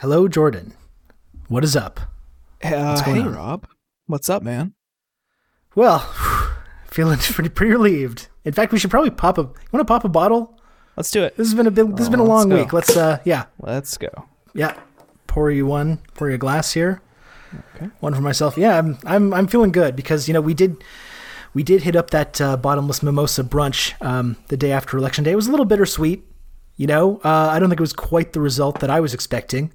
Hello, Jordan. What is up? Uh, hey, on? Rob. What's up, man? Well, feeling pretty pretty relieved. In fact, we should probably pop a. You want to pop a bottle? Let's do it. This has been a bit. This has Oh, been a let's long week. Let's. uh Yeah, Let's go. yeah. Pour you one. Pour you a glass here. Okay. One for myself. Yeah, I'm. I'm. I'm feeling good because you know we did. We did hit up that uh, bottomless mimosa brunch um, the day after election day. It was a little bittersweet. You know, uh, I don't think it was quite the result that I was expecting.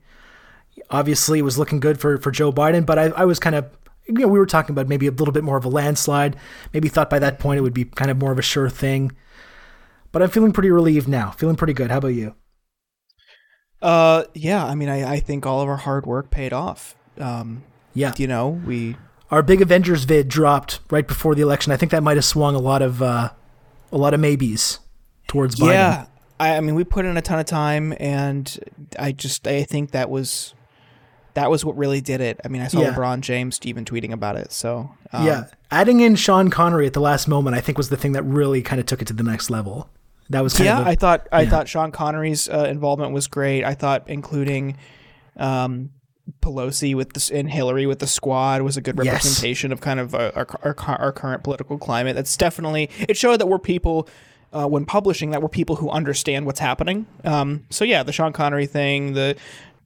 Obviously, it was looking good for, for Joe Biden, but I, I was kind of, you know, we were talking about maybe a little bit more of a landslide. Maybe thought by that point it would be kind of more of a sure thing. But I'm feeling pretty relieved now. Feeling pretty good. How about you? Uh, yeah. I mean, I, I think all of our hard work paid off. Um, Yeah. you know, we Our big Avengers vid dropped right before the election. I think that might have swung a lot of uh, a lot of maybes towards Biden. yeah. I, I mean, we put in a ton of time, and I just I think that was that was what really did it. I mean, I saw Yeah. LeBron James even tweeting about it. So um, yeah. Adding in Sean Connery at the last moment, I think, was the thing that really kind of took it to the next level. That was kind yeah, of a- I thought I yeah. thought Sean Connery's uh, involvement was great. I thought including um, Pelosi with this and Hillary with the squad was a good Yes. representation of kind of our, our our current political climate. That's definitely it showed that we're people. Uh, when publishing that we're people who understand what's happening. Um, so yeah, the Sean Connery thing, the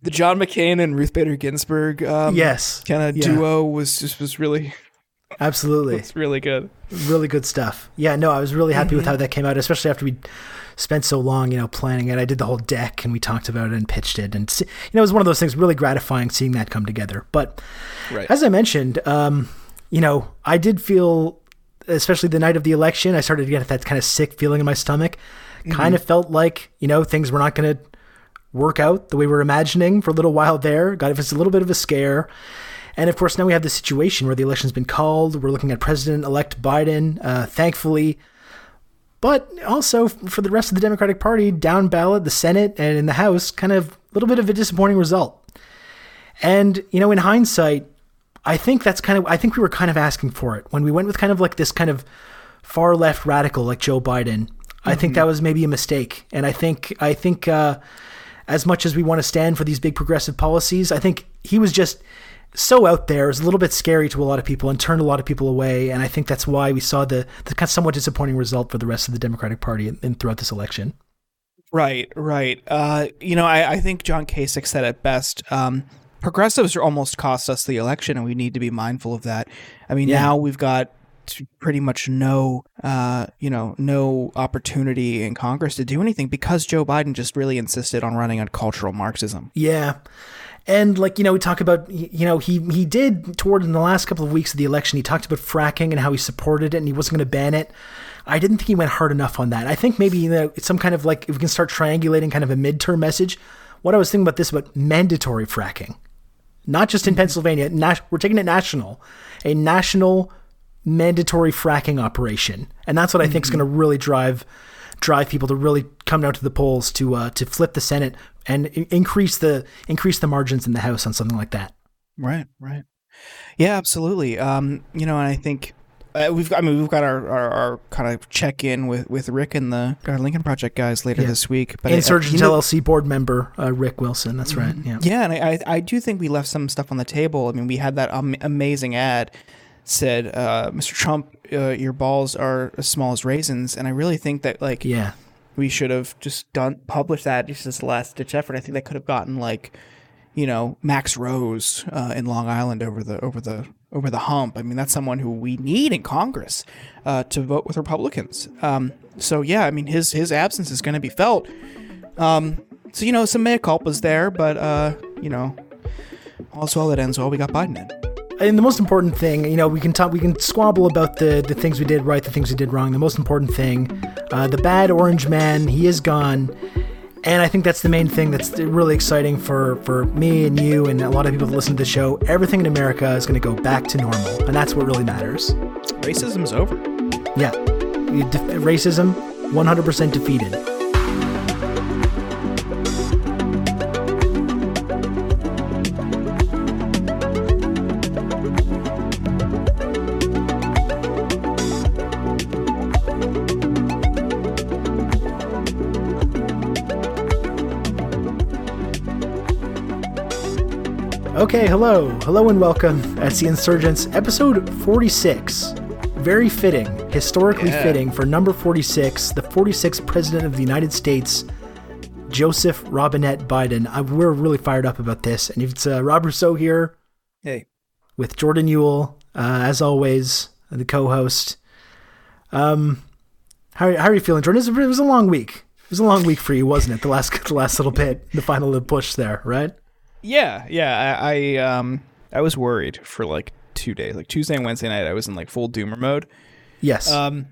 the John McCain and Ruth Bader Ginsburg um, yes, kind of Yeah. duo was just was really absolutely. it's really good. really good stuff. Yeah, no, I was really happy with Mm-hmm. how that came out, especially after we spent so long, you know, planning it. I did the whole deck and we talked about it and pitched it, and you know, it was one of those things really gratifying seeing that come together. But Right. as I mentioned, um, you know, I did feel, especially the night of the election, I started to get that kind of sick feeling in my stomach. Mm-hmm. Kind of felt like you know things were not going to work out the way we are imagining for a little while there. Got us a little bit of a scare. And of course, now we have the situation where the election's been called. We're looking at President elect Biden, uh, thankfully. But also for the rest of the Democratic Party, down ballot, the Senate and in the House, kind of a little bit of a disappointing result. And, you know, in hindsight, I think that's kind of, I think we were kind of asking for it. When we went with kind of like this kind of far left radical like Joe Biden, I think that was maybe a mistake. And I think, I think, uh, as much as we want to stand for these big progressive policies, I think he was just so out there. It was a little bit scary to a lot of people and turned a lot of people away. And I think that's why we saw the, the kind of somewhat disappointing result for the rest of the Democratic Party in, in throughout this election. Right, right. Uh, you know, I, I think John Kasich said it best. Um, progressives are almost cost us the election, and we need to be mindful of that. I mean, Yeah. now we've got pretty much no, uh, you know, no opportunity in Congress to do anything because Joe Biden just really insisted on running on cultural Marxism. Yeah. And like, you know, we talk about, you know, he, he did toward in the last couple of weeks of the election, he talked about fracking and how he supported it and he wasn't going to ban it. I didn't think he went hard enough on that. I think maybe, you know, it's some kind of like, if we can start triangulating kind of a midterm message. What I was thinking about this about mandatory fracking, not just in Pennsylvania, nas- we're taking it national, a national mandatory fracking operation. And that's what I think is going to really drive drive people to really come down to the polls to uh, to flip the Senate and i- increase the increase the margins in the House on something like that. Right, right. Yeah, absolutely. Um, you know, and I think uh, we've got, I mean, we've got our, our, our kind of check in with, with Rick and the Lincoln Project guys later Yeah. this week. But I- Insurgent you know- LLC board member uh, Rick Wilson. That's right. Yeah. Yeah, and I, I I do think we left some stuff on the table. I mean, we had that um, amazing ad said, uh, "Mr. Trump, uh, your balls are as small as raisins," and I really think that like Yeah. we should have just done published that just as a last ditch effort. I think that could have gotten like, you know, Max Rose uh, in Long Island over the over the over the hump. I mean, that's someone who we need in Congress uh, to vote with Republicans. Um, so yeah, I mean, his his absence is going to be felt. Um, so you know, some mea culpas there, but uh, you know, all's well that ends well. We got Biden in. And the most important thing, you know, we can talk, we can squabble about the the things we did right, the things we did wrong. The most important thing, uh, the bad orange man, he is gone. And I think that's the main thing that's really exciting for, for me and you and a lot of people that listen to the show. Everything in America is going to go back to normal, and that's what really matters. Racism's over. Yeah, racism, 100% defeated. Okay, hello. Hello and welcome. That's the Insurgents, episode 46. Very fitting, historically Yeah. fitting for number 46, the 46th President of the United States, Joseph Robinette Biden. I, we're really fired up about this. And it's uh, Rob Rousseau here Hey. with Jordan Uhl, uh, as always, the co host. Um, how, how are you feeling, Jordan? It was, a, it was a long week. It was a long week for you, wasn't it? The last the last little bit, the final little push there, right? Yeah, yeah. I, I um I was worried for like two days. Like Tuesday and Wednesday night I was in like full doomer mode. Yes. Um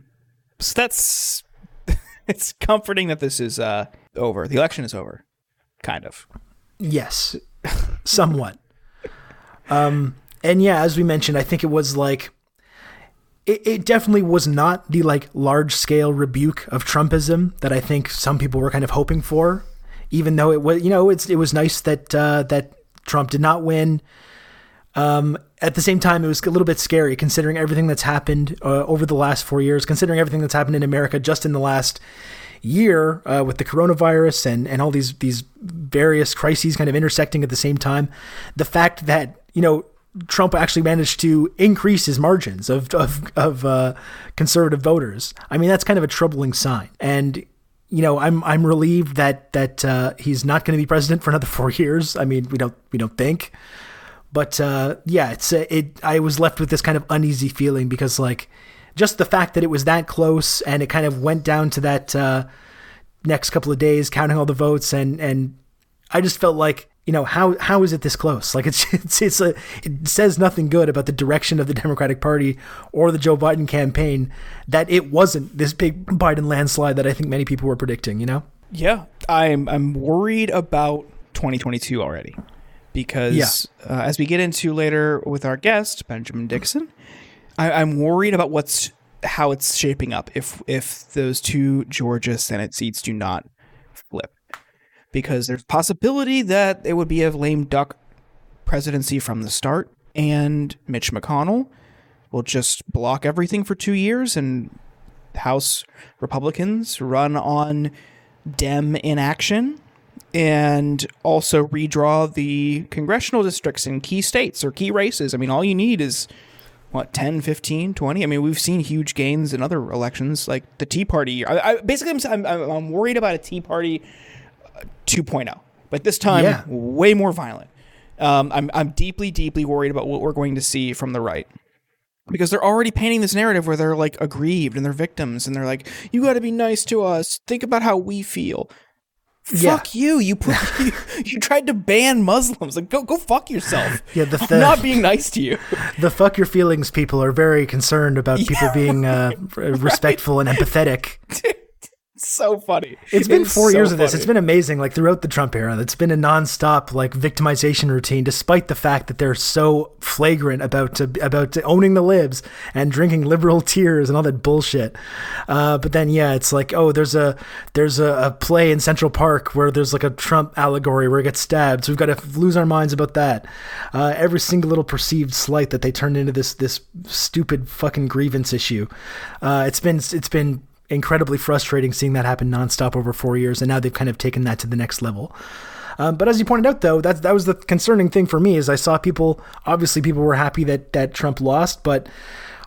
so that's it's comforting that this is uh over. The election is over. Kind of. Yes, somewhat. Um, and yeah, as we mentioned, I think it was like it, it definitely was not the like large scale rebuke of Trumpism that I think some people were kind of hoping for. Even though it was, you know, it's it was nice that uh, that Trump did not win. Um, at the same time, it was a little bit scary considering everything that's happened uh, over the last four years, considering everything that's happened in America just in the last year uh, with the coronavirus and, and all these these various crises kind of intersecting at the same time. The fact that you know Trump actually managed to increase his margins of of, of uh, conservative voters. I mean, that's kind of a troubling sign. And you know, I'm I'm relieved that that uh, he's not going to be president for another four years. I mean, we don't we don't think. But uh, yeah, it's uh, it. I was left with this kind of uneasy feeling because like just the fact that it was that close and it kind of went down to that uh, next couple of days, counting all the votes, and and I just felt like you know how how is it this close? Like it's it's it's a it says nothing good about the direction of the Democratic Party or the Joe Biden campaign that it wasn't this big Biden landslide that I think many people were predicting. You know? Yeah. I'm I'm worried about 2022 already. Because uh, as we get into later with our guest, Benjamin Dixon, I, I'm worried about what's how it's shaping up if if those two Georgia Senate seats do not. Because there's possibility that it would be a lame duck presidency from the start, and Mitch McConnell will just block everything for two years, and House Republicans run on Dem inaction and also redraw the congressional districts in key states or key races. I mean, all you need is what 10 15 20 i mean we've seen huge gains in other elections like the tea party I, I, basically I'm, I'm, I'm worried about a tea party 2.0 but this time Yeah. way more violent. Um, I'm, I'm deeply deeply worried about what we're going to see from the right. Because they're already painting this narrative where they're like aggrieved and they're victims and they're like you got to be nice to us. Think about how we feel. Yeah. fuck you. You put you, you tried to ban muslims. Like go go fuck yourself. Yeah, the- I'm the- not being nice to you. The fuck your feelings people are very concerned about people being uh, respectful and empathetic. So funny It's been four so years of this. funny. It's been amazing. Like throughout the Trump era, it's been a nonstop like victimization routine, despite the fact that they're so flagrant about about owning the libs and drinking liberal tears and all that bullshit. Uh, but then, yeah, it's like, oh, there's a there's a, a play in Central Park where there's like a Trump allegory where he gets stabbed. So we've got to lose our minds about that. Uh, every single little perceived slight that they turned into this this stupid fucking grievance issue. Uh, it's been it's been incredibly frustrating seeing that happen nonstop over four years, and now they've kind of taken that to the next level. Um, but as you pointed out, though, that that was the concerning thing for me is I saw people. Obviously, people were happy that that Trump lost, but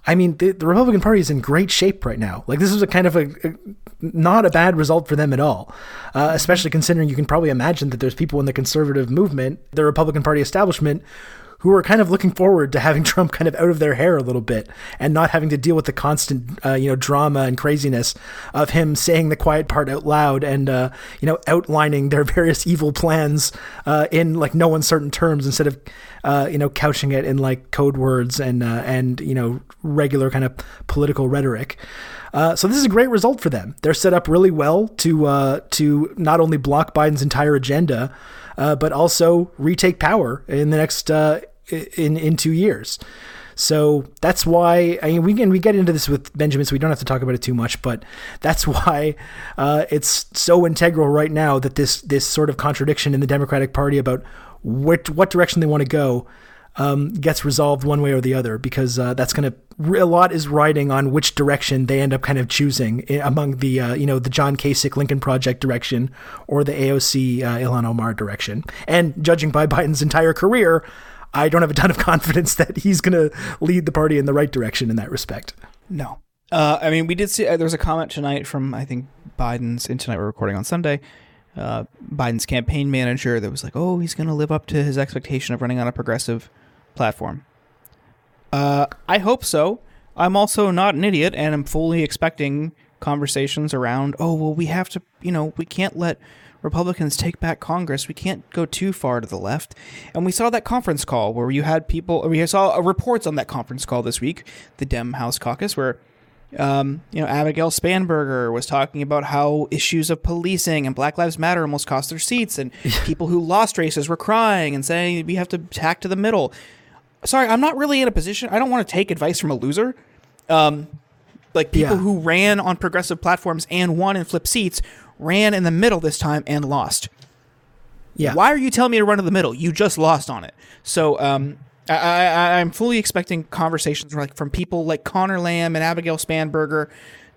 I mean, the, the Republican Party is in great shape right now. Like this is a kind of a, a not a bad result for them at all, uh, especially considering you can probably imagine that there's people in the conservative movement, the Republican Party establishment, who are kind of looking forward to having Trump kind of out of their hair a little bit and not having to deal with the constant, uh, you know, drama and craziness of him saying the quiet part out loud and, uh, you know, outlining their various evil plans uh, in like no uncertain terms instead of, uh, you know, couching it in like code words and uh, and you know regular kind of political rhetoric. Uh, so this is a great result for them. They're set up really well to uh, to not only block Biden's entire agenda, uh, but also retake power in the next uh, in in two years. So that's why I mean we can we get into this with Benjamin, so we don't have to talk about it too much. But that's why uh, it's so integral right now that this this sort of contradiction in the Democratic Party about what what direction they want to go um, gets resolved one way or the other because uh, that's going to a lot is riding on which direction they end up kind of choosing eh, among the uh, you know the John Kasich Lincoln Project direction or the AOC uh, Ilhan Omar direction. And judging by Biden's entire career, I don't have a ton of confidence that he's going to lead the party in the right direction in that respect. No. Uh, I mean, we did see uh, there was a comment tonight from I think Biden's. And tonight we're recording on Sunday. Uh, Biden's campaign manager that was like, "Oh, he's going to live up to his expectation of running on a progressive platform." Uh, I hope so. I'm also not an idiot, and I'm fully expecting conversations around. Oh, well, we have to. You know, we can't let Republicans take back Congress. We can't go too far to the left. And we saw that conference call where you had people, we saw reports on that conference call this week, the Dem House Caucus, where um, you know, Abigail Spanberger was talking about how issues of policing and Black Lives Matter almost cost their seats, and people who lost races were crying and saying we have to tack to the middle. Sorry, I'm not really in a position. I don't want to take advice from a loser. Um, like people yeah. who ran on progressive platforms and won and flipped seats ran in the middle this time and lost. Yeah. Why are you telling me to run in the middle? You just lost on it. So um, I, I, I'm fully expecting conversations like from people like Conor Lamb and Abigail Spanberger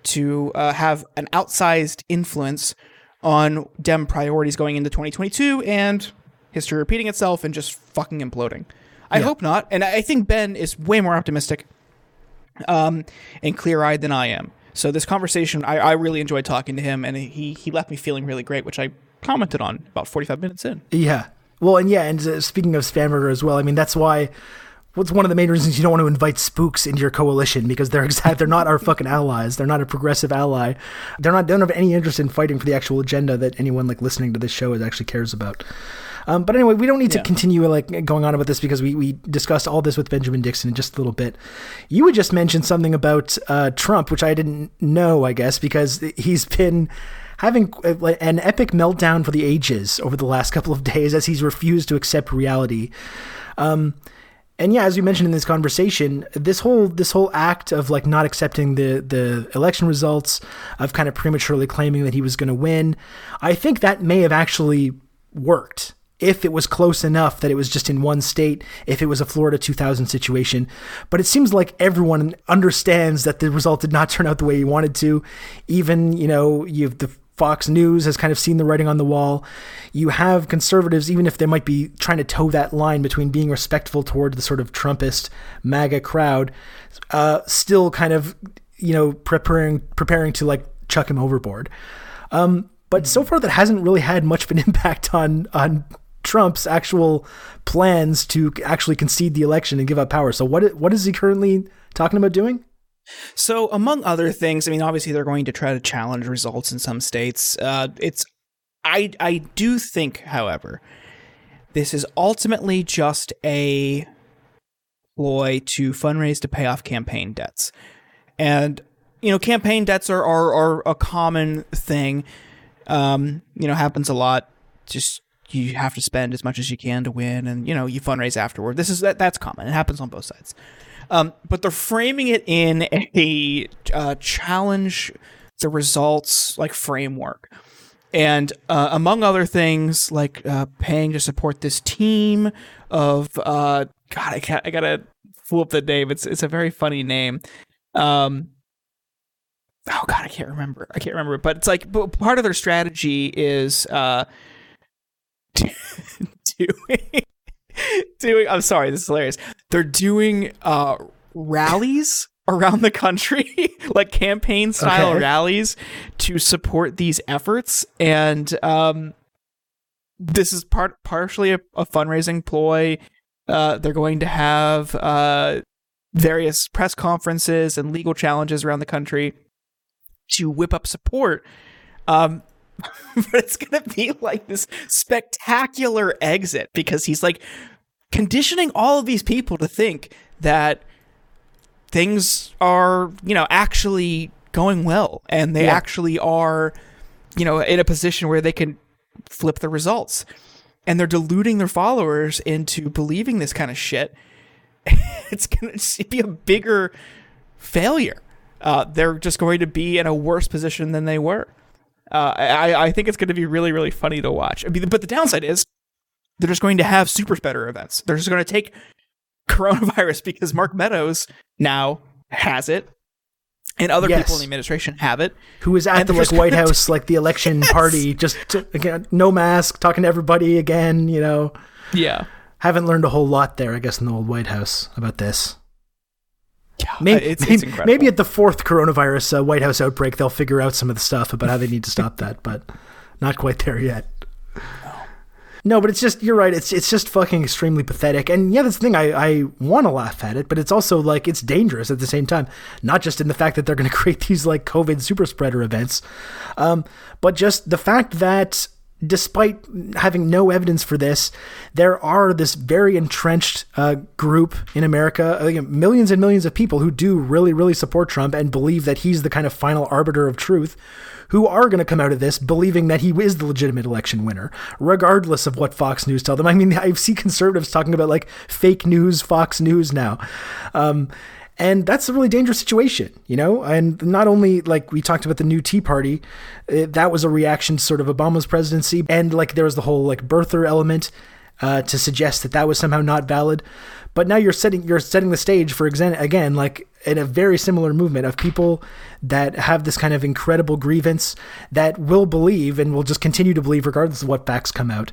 to uh, have an outsized influence on Dem priorities going into 2022 and history repeating itself and just fucking imploding. I yeah. hope not. And I think Ben is way more optimistic um, and clear eyed than I am. So this conversation, I, I really enjoyed talking to him, and he he left me feeling really great, which I commented on about 45 minutes in. Yeah. Well, and yeah, and uh, speaking of Spanberger as well, I mean that's why. What's one of the main reasons you don't want to invite spooks into your coalition because they're exact they're not our fucking allies. They're not a progressive ally. They're not they don't have any interest in fighting for the actual agenda that anyone like listening to this show is actually cares about. Um, but anyway, we don't need yeah. to continue like going on about this because we, we discussed all this with Benjamin Dixon in just a little bit. You would just mention something about uh, Trump, which I didn't know, I guess, because he's been having uh, an epic meltdown for the ages over the last couple of days as he's refused to accept reality. Um, and yeah, as you mentioned in this conversation, this whole this whole act of like not accepting the the election results, of kind of prematurely claiming that he was going to win, I think that may have actually worked if it was close enough that it was just in one state, if it was a Florida 2000 situation. But it seems like everyone understands that the result did not turn out the way he wanted to. Even, you know, you've the Fox News has kind of seen the writing on the wall. You have conservatives, even if they might be trying to toe that line between being respectful toward the sort of Trumpist MAGA crowd, uh, still kind of, you know, preparing preparing to like chuck him overboard. Um, but so far, that hasn't really had much of an impact on on Trump's actual plans to actually concede the election and give up power. So what what is he currently talking about doing? So among other things, I mean, obviously they're going to try to challenge results in some states. Uh, it's I I do think, however, this is ultimately just a ploy to fundraise to pay off campaign debts, and you know, campaign debts are are, are a common thing. Um, you know, happens a lot. Just you have to spend as much as you can to win, and you know you fundraise afterward. This is that that's common. It happens on both sides. Um, but they're framing it in a uh, challenge the results like framework, and uh, among other things, like uh, paying to support this team of uh, God, I can't, I gotta flip the name. It's it's a very funny name. Um, oh God, I can't remember. I can't remember. But it's like part of their strategy is uh, doing doing I'm sorry, this is hilarious. They're doing uh rallies around the country, like campaign style okay. rallies to support these efforts and um this is part partially a, a fundraising ploy. Uh they're going to have uh various press conferences and legal challenges around the country to whip up support. Um, but it's gonna be like this spectacular exit because he's like conditioning all of these people to think that things are you know actually going well and they yeah. actually are you know in a position where they can flip the results. And they're deluding their followers into believing this kind of shit. It's going to be a bigger failure. Uh, they're just going to be in a worse position than they were uh, I, I think it's going to be really, really funny to watch. But the downside is they're just going to have super spreader events. They're just going to take coronavirus because Mark Meadows now has it, and other Yes. people in the administration have it. Who was at the like White House, like the election party, just to, again, no mask, talking to everybody again. You know, Yeah. haven't learned a whole lot there, I guess, in the old White House about this. Yeah, Maybe, it's, it's incredible. maybe at the fourth coronavirus uh, White House outbreak, they'll figure out some of the stuff about how they need to stop that, but not quite there yet. No, but it's just you're right. It's it's just fucking extremely pathetic. And yeah, that's the thing. I I want to laugh at it, but it's also like it's dangerous at the same time. Not just in the fact that they're going to create these like COVID super spreader events, um, but just the fact that despite having no evidence for this, there are this very entrenched uh, group in America, uh, millions and millions of people who do really, really support Trump and believe that he's the kind of final arbiter of truth, who are going to come out of this believing that he is the legitimate election winner, regardless of what Fox News tell them. I mean, I see conservatives talking about like fake news, Fox News now. Um, and that's a really dangerous situation, you know. And not only like we talked about the new Tea Party, uh, that was a reaction to sort of Obama's presidency, and like there was the whole like birther element uh, to suggest that that was somehow not valid. But now you're setting you're setting the stage for exa- again like in a very similar movement of people that have this kind of incredible grievance that will believe and will just continue to believe regardless of what facts come out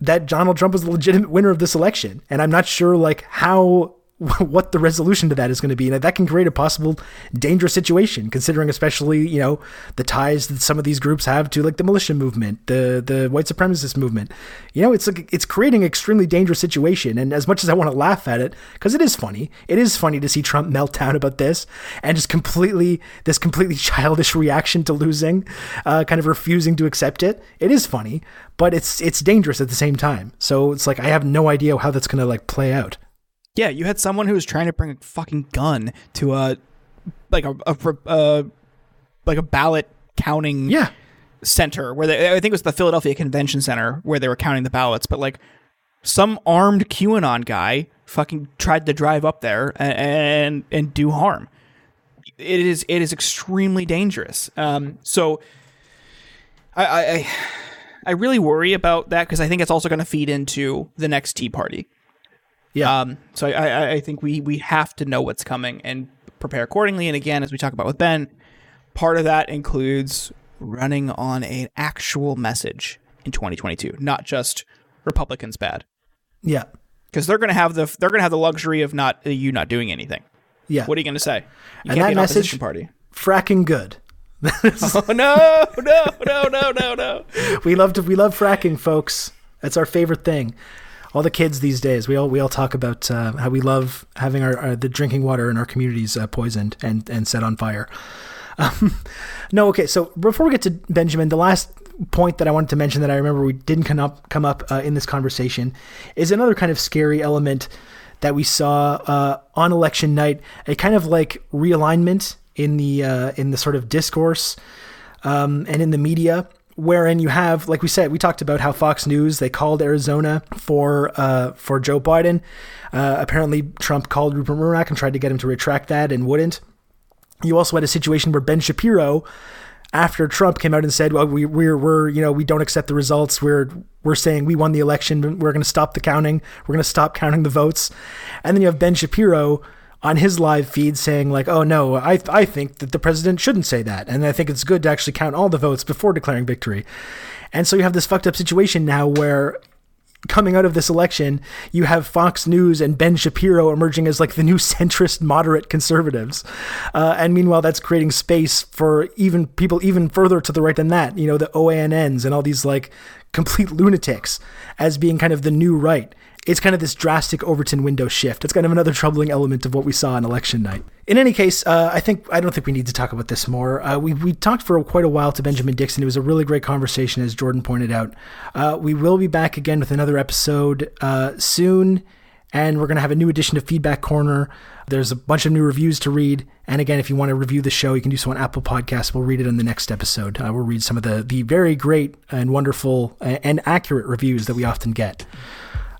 that Donald Trump was the legitimate winner of this election. And I'm not sure like how what the resolution to that is going to be. And that can create a possible dangerous situation, considering especially, you know, the ties that some of these groups have to like the militia movement, the the white supremacist movement. You know, it's like it's creating an extremely dangerous situation. And as much as I want to laugh at it, because it is funny, it is funny to see Trump melt down about this and just completely this completely childish reaction to losing, uh, kind of refusing to accept it. It is funny, but it's it's dangerous at the same time. So it's like I have no idea how that's gonna like play out. Yeah, you had someone who was trying to bring a fucking gun to a like a, a, a like a ballot counting Yeah. center where they, I think it was the Philadelphia Convention Center where they were counting the ballots, but like some armed QAnon guy fucking tried to drive up there and and, and do harm. It is it is extremely dangerous. Um, so I, I I- I really worry about that because I think it's also going to feed into the next Tea Party. Yeah. Um, so I, I, I think we we have to know what's coming and prepare accordingly. And again, as we talk about with Ben, part of that includes running on an actual message in 2022, not just Republicans bad, yeah. because they're gonna have the they're gonna have the luxury of not you not doing anything. Yeah. What are you gonna say? You And can't that be an message- opposition party. fracking good. Oh no, no, no, no, no, no. we love to we love fracking, folks. That's our favorite thing. All the kids these days, we all we all talk about uh, how we love having our, our the drinking water in our communities uh, poisoned and and set on fire. Um, no, okay. So before we get to Benjamin, the last point that I wanted to mention that I remember we didn't come up come up uh, in this conversation is another kind of scary element that we saw uh, on election night. A kind of like realignment in the uh, in the sort of discourse um, and in the media, wherein you have, like we said, we talked about how Fox News they called Arizona for uh, for Joe Biden. Uh, apparently, Trump called Rupert Murdoch and tried to get him to retract that and wouldn't. You also had a situation where Ben Shapiro, after Trump came out and said, "Well, we, we're we're you know we don't accept the results. We're we're saying we won the election. We're going to stop the counting. We're going to stop counting the votes." And then you have Ben Shapiro on his live feed saying like, "Oh no, I I think that the president shouldn't say that, and I think it's good to actually count all the votes before declaring victory." And so you have this fucked up situation now where coming out of this election, you have Fox News and Ben Shapiro emerging as like the new centrist moderate conservatives. Uh, and meanwhile, that's creating space for even people even further to the right than that, you know, the OANNs and all these like complete lunatics as being kind of the new right. It's kind of this drastic Overton window shift. It's kind of another troubling element of what we saw on election night. In any case, uh, I think I don't think we need to talk about this more. Uh, we we talked for quite a while to Benjamin Dixon. It was a really great conversation, as Jordan pointed out. Uh, we will be back again with another episode uh, soon, and we're going to have a new edition of Feedback Corner. There's a bunch of new reviews to read, and again, if you want to review the show, you can do so on Apple Podcasts. We'll read it on the next episode. Uh, we'll read some of the the very great and wonderful and accurate reviews that we often get.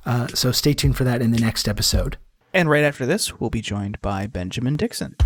Uh, so stay tuned for that in the next episode. And right after this, we'll be joined by Benjamin Dixon.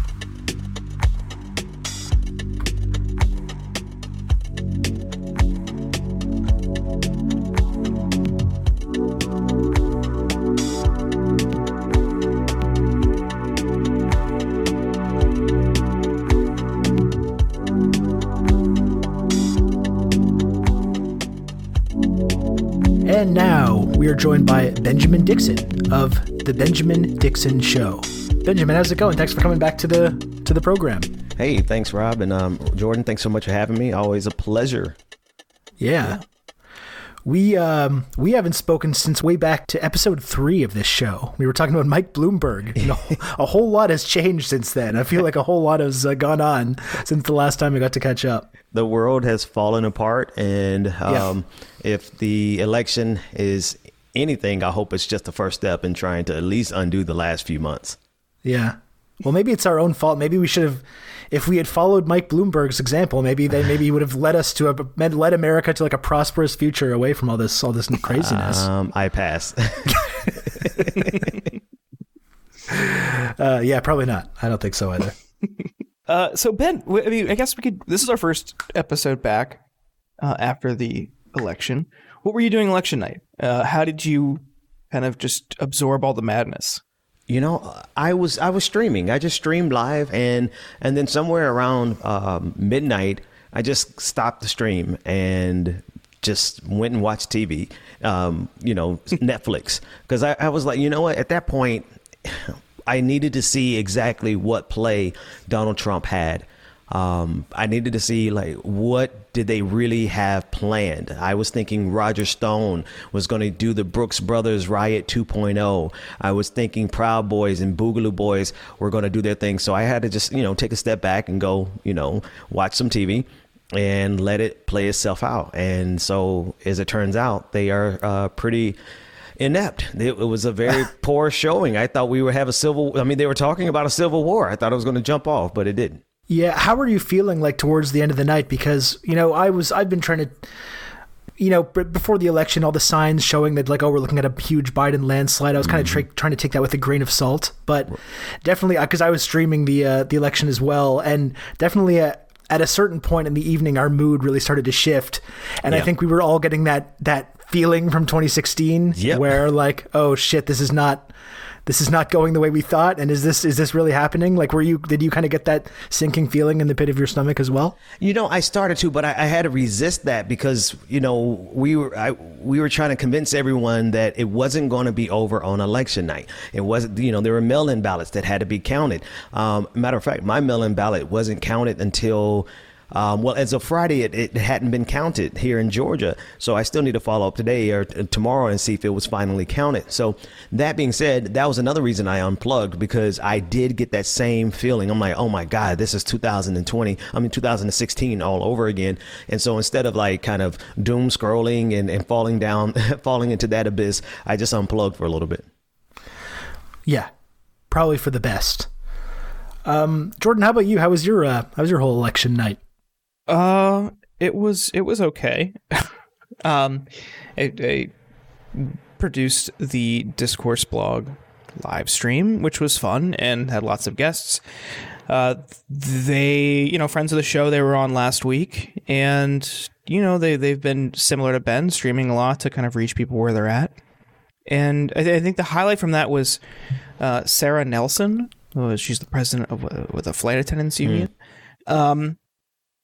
We are joined by Benjamin Dixon of the Benjamin Dixon Show. Benjamin, how's it going? Thanks for coming back to the to the program. Hey, thanks, Rob, and um, Jordan. Thanks so much for having me. Always a pleasure. Yeah. We um we haven't spoken since way back to episode three of this show. We were talking about Mike Bloomberg. You know, a whole lot has changed since then. I feel like a whole lot has uh, gone on since the last time we got to catch up. The world has fallen apart, and um, yeah. if the election is anything, I hope it's just the first step in trying to at least undo the last few months. Yeah. Well, maybe it's our own fault. Maybe we should have if we had followed Mike Bloomberg's example, maybe they maybe would have led us to a led America to like a prosperous future away from all this all this craziness. Um, I pass. uh, yeah, probably not. I don't think so either. Uh, so Ben, I mean, I guess we could. This is our first episode back uh, after the election. What were you doing election night? Uh, how did you kind of just absorb all the madness? You know, I was I was streaming. I just streamed live, and and then somewhere around um, midnight, I just stopped the stream and just went and watched TV. Um, you know, Netflix, because I, I was like, you know what? At that point, I needed to see exactly what play Donald Trump had um, I needed to see like what did they really have planned. I was thinking Roger Stone was going to do the Brooks Brothers Riot 2.0. I was thinking Proud Boys and Boogaloo Boys were going to do their thing. So I had to just you know take a step back and go you know watch some TV and let it play itself out. And so as it turns out, they are uh, pretty inept. It, it, was a very poor showing. I thought we would have a civil. I mean, they were talking about a civil war. I thought it was going to jump off, but it didn't. Yeah, how are you feeling like towards the end of the night? Because you know, I was I've been trying to, you know, before the election, all the signs showing that like oh we're looking at a huge Biden landslide. I was kind of mm-hmm. tra- trying to take that with a grain of salt, but definitely because uh, I was streaming the uh, the election as well, and definitely. Uh, at a certain point in the evening, our mood really started to shift, and yeah. I think we were all getting that that feeling from 2016, yep. where like, oh shit, this is not this is not going the way we thought and is this is this really happening? Like were you did you kind of get that sinking feeling in the pit of your stomach as well? You know i started to but i, I had to resist that because you know we were I, we were trying to convince everyone that it wasn't going to be over on election night. It wasn't you know there were mail-in ballots that had to be counted. Um, matter of fact my mail-in ballot wasn't counted until um, well, as of Friday, it, it, hadn't been counted here in Georgia. So I still need to follow up today or t- tomorrow and see if it was finally counted. So that being said, that was another reason I unplugged because I did get that same feeling. I'm like, oh my God, this is 2020. I mean, 2016 all over again. And so instead of like kind of doom scrolling and, and falling down, falling into that abyss, I just unplugged for a little bit. Yeah, probably for the best. Um, Jordan, how about you? How was your uh, how was your whole election night? Uh, it was it was okay. um, I, produced the discourse blog live stream, which was fun and had lots of guests. Uh, they, you know, friends of the show, they were on last week, and you know, they they've been similar to Ben, streaming a lot to kind of reach people where they're at. And I, th- I think the highlight from that was uh, Sara Nelson. she's the president of uh, with the flight attendants union. Mm. Um,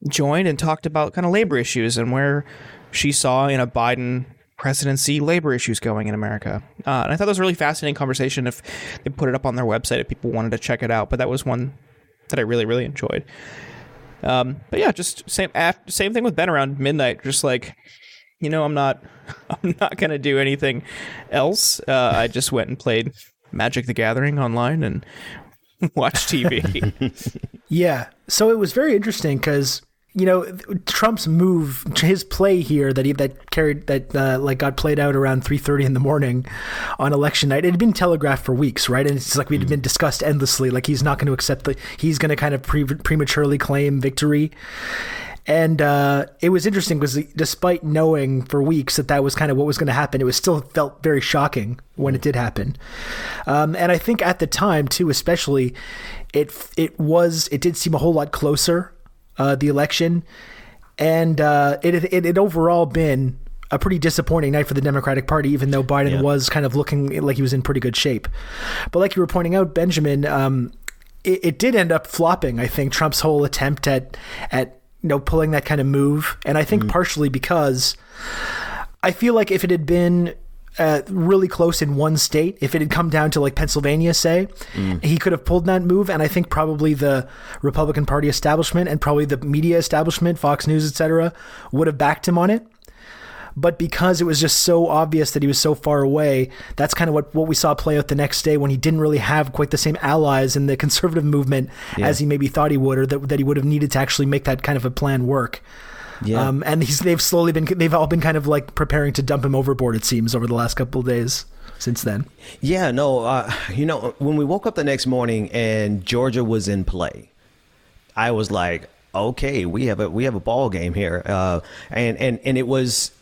joined and talked about kind of labor issues and where she saw in a Biden presidency labor issues going in America. Uh, and I thought that was a really fascinating conversation. If they put it up on their website, if people wanted to check it out, but that was one that I really really enjoyed. Um, but yeah, just same same thing with Ben around midnight. Just like you know, I'm not I'm not gonna do anything else. Uh, I just went and played Magic the Gathering online and watched TV. yeah, so it was very interesting because you know Trump's move, his play here that he that carried that uh, like got played out around three thirty in the morning on election night. It had been telegraphed for weeks, right? And it's like we'd been discussed endlessly. Like he's not going to accept the, he's going to kind of pre- prematurely claim victory. And uh, it was interesting because despite knowing for weeks that that was kind of what was going to happen, it was still felt very shocking when it did happen. Um, and I think at the time too, especially, it it was it did seem a whole lot closer uh, the election, and uh, it, it it overall been a pretty disappointing night for the Democratic Party, even though Biden yeah. was kind of looking like he was in pretty good shape. But like you were pointing out, Benjamin, um, it, it, did end up flopping. I think Trump's whole attempt at at you know pulling that kind of move, and I think mm partially because I feel like if it had been uh, really close in one state. If it had come down to like Pennsylvania, say, mm. he could have pulled that move. And I think probably the Republican Party establishment and probably the media establishment, Fox News, etc., would have backed him on it. But because it was just so obvious that he was so far away, that's kind of what, what we saw play out the next day when he didn't really have quite the same allies in the conservative movement yeah. as he maybe thought he would, or that, that he would have needed to actually make that kind of a plan work. Yeah. Um, and they've slowly been, they've all been kind of like preparing to dump him overboard, it seems, over the last couple of days since then. Yeah, no, uh, you know, when we woke up the next morning and Georgia was in play, I was like, okay, we have a we have a ball game here, uh, and and and it was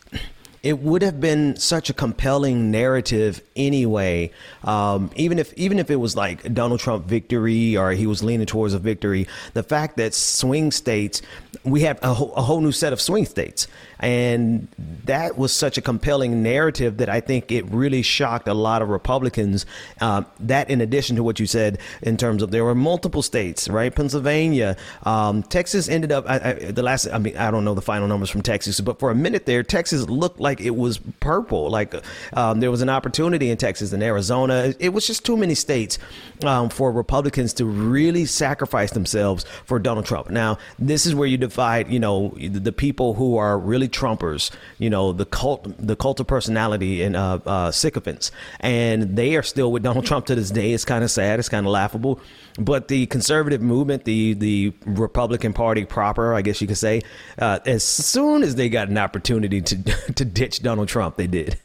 it would have been such a compelling narrative anyway. Um, even if even if it was like Donald Trump victory or he was leaning towards a victory, the fact that swing states, we have a, a whole new set of swing states, and that was such a compelling narrative that I think it really shocked a lot of Republicans. Um, that, in addition to what you said in terms of there were multiple states, right? Pennsylvania, um, Texas ended up I, I, the last. I mean, I don't know the final numbers from Texas, but for a minute there, Texas looked like it was purple. Like um, there was an opportunity in Texas and Arizona. It was just too many states um, for Republicans to really sacrifice themselves for Donald Trump. Now, this is where you divide, you know, the people who are really Trumpers, you know, the cult, the cult of personality and uh, uh, sycophants, and they are still with Donald Trump to this day. It's kind of sad. It's kind of laughable. But the conservative movement, the the Republican Party proper, I guess you could say, uh, as soon as they got an opportunity to to ditch Donald Trump, they did.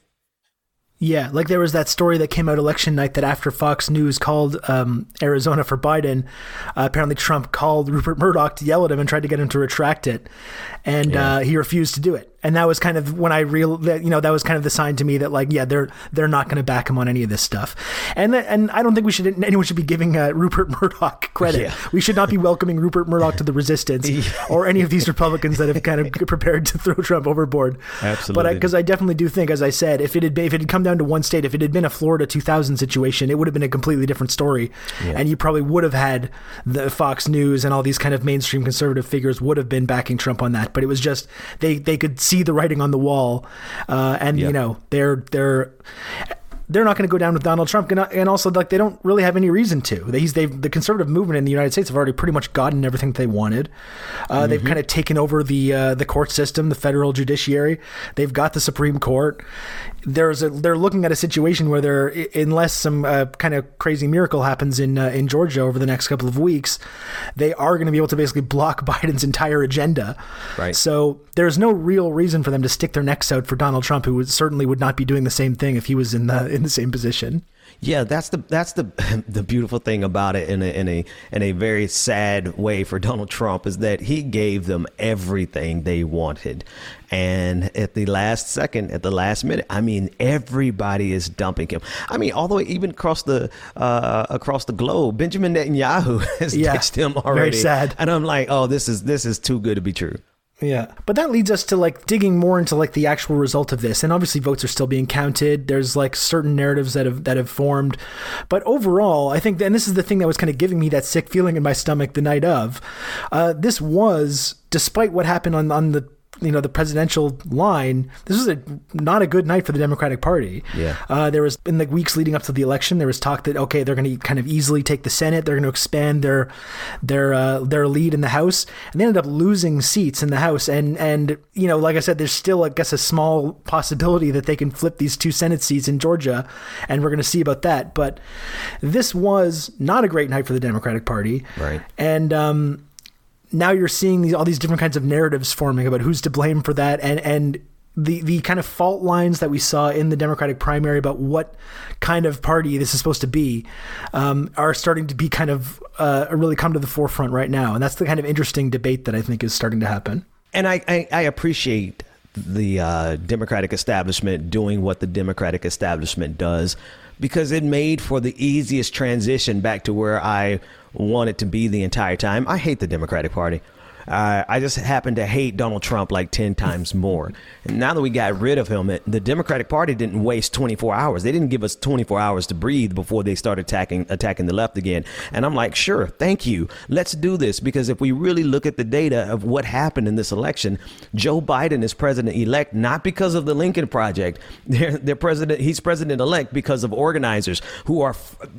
Yeah, like there was that story that came out election night that after Fox News called um, Arizona for Biden, uh, apparently Trump called Rupert Murdoch to yell at him and tried to get him to retract it, and yeah. uh, he refused to do it and that was kind of when I real that you know that was kind of the sign to me that like yeah they're they're not going to back him on any of this stuff, and and I don't think we should anyone should be giving uh, Rupert Murdoch credit. Yeah. We should not be welcoming Rupert Murdoch to the resistance or any of these Republicans that have kind of prepared to throw Trump overboard. Absolutely, but because I, I, definitely do think, as I said, if it had been, if it had come down to one state, if it had been a Florida 2000 situation, it would have been a completely different story, yeah. and you probably would have had the Fox News and all these kind of mainstream conservative figures would have been backing Trump on that. But it was just they they could see the writing on the wall, uh, and yep. you know they're they're they're not going to go down with Donald Trump, and also like they don't really have any reason to. He's they've the conservative movement in the United States have already pretty much gotten everything they wanted. Uh, mm-hmm. They've kind of taken over the uh, the court system, the federal judiciary. They've got the Supreme Court, there's a they're looking at a situation where they're unless some uh, kind of crazy miracle happens in uh, in Georgia over the next couple of weeks, they are going to be able to basically block Biden's entire agenda. Right. So there's no real reason for them to stick their necks out for Donald Trump, who would, certainly would not be doing the same thing if he was in the in the same position. Yeah, that's the that's the the beautiful thing about it in a in a in a very sad way for Donald Trump is that he gave them everything they wanted. And at the last second, at the last minute, I mean, everybody is dumping him. I mean, all the way even across the uh, across the globe, Benjamin Netanyahu has yeah, ditched him already. Very sad. And I'm like, oh, this is this is too good to be true. Yeah. But that leads us to like digging more into like the actual result of this. And obviously votes are still being counted. There's like certain narratives that have that have formed. But overall, I think and this is the thing that was kind of giving me that sick feeling in my stomach the night of. Uh, this was despite what happened on on the you know the presidential line, this was a not a good night for the Democratic Party. Yeah. Uh, there was in the weeks leading up to the election, there was talk that okay, they're going to kind of easily take the Senate, they're going to expand their their uh, their lead in the House, and they ended up losing seats in the House. And and you know, like I said, there's still I guess a small possibility that they can flip these two Senate seats in Georgia, and we're going to see about that. But this was not a great night for the Democratic Party. Right. And um, now you're seeing these all these different kinds of narratives forming about who's to blame for that and and the the kind of fault lines that we saw in the Democratic primary about what kind of party this is supposed to be um, are starting to be kind of uh, really come to the forefront right now, and that's the kind of interesting debate that I think is starting to happen. And I I, I appreciate the uh, Democratic establishment doing what the Democratic establishment does because it made for the easiest transition back to where I wanted to be the entire time. I hate the Democratic Party. Uh, I just happen to hate Donald Trump like 10 times more. And now that we got rid of him, the Democratic Party didn't waste 24 hours. They didn't give us 24 hours to breathe before they started attacking attacking the left again. And I'm like, sure, thank you. Let's do this because if we really look at the data of what happened in this election, Joe Biden is president elect not because of the Lincoln Project. They're, they're president. He's president elect because of organizers who are,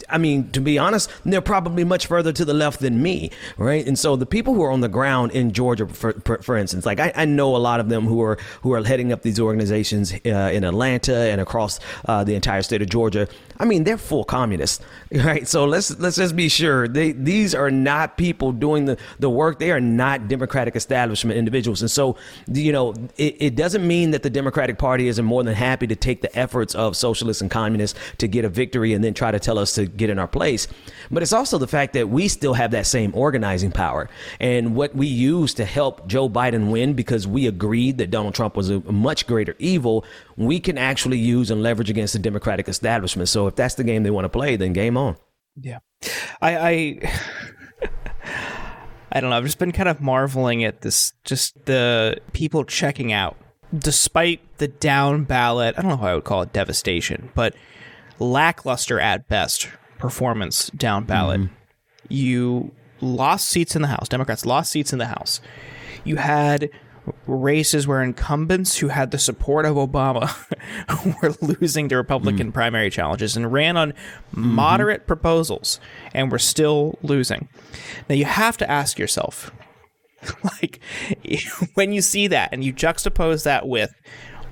I mean, to be honest, they're probably much further to the left than me, right? And so the people who are on the ground in Georgia, for, for, for instance, like I, I, know a lot of them who are who are heading up these organizations uh, in Atlanta and across uh, the entire state of Georgia. I mean, they're full communists, right? So let's let's just be sure they these are not people doing the, the work. They are not Democratic establishment individuals, and so you know it, it doesn't mean that the Democratic Party isn't more than happy to take the efforts of socialists and communists to get a victory and then try to tell us to get in our place. But it's also the fact that we still have that same organizing power, and what we use to help Joe Biden win because we agreed that Donald Trump was a much greater evil. We can actually use and leverage against the Democratic establishment. So if that's the game they want to play, then game on. Yeah, I, I, I don't know. I've just been kind of marveling at this, just the people checking out, despite the down ballot. I don't know how I would call it devastation, but lackluster at best performance down ballot. Mm-hmm. You lost seats in the House. Democrats lost seats in the House. You had races where incumbents who had the support of Obama were losing to Republican mm. primary challenges and ran on mm-hmm. moderate proposals and were still losing. Now you have to ask yourself, like, when you see that and you juxtapose that with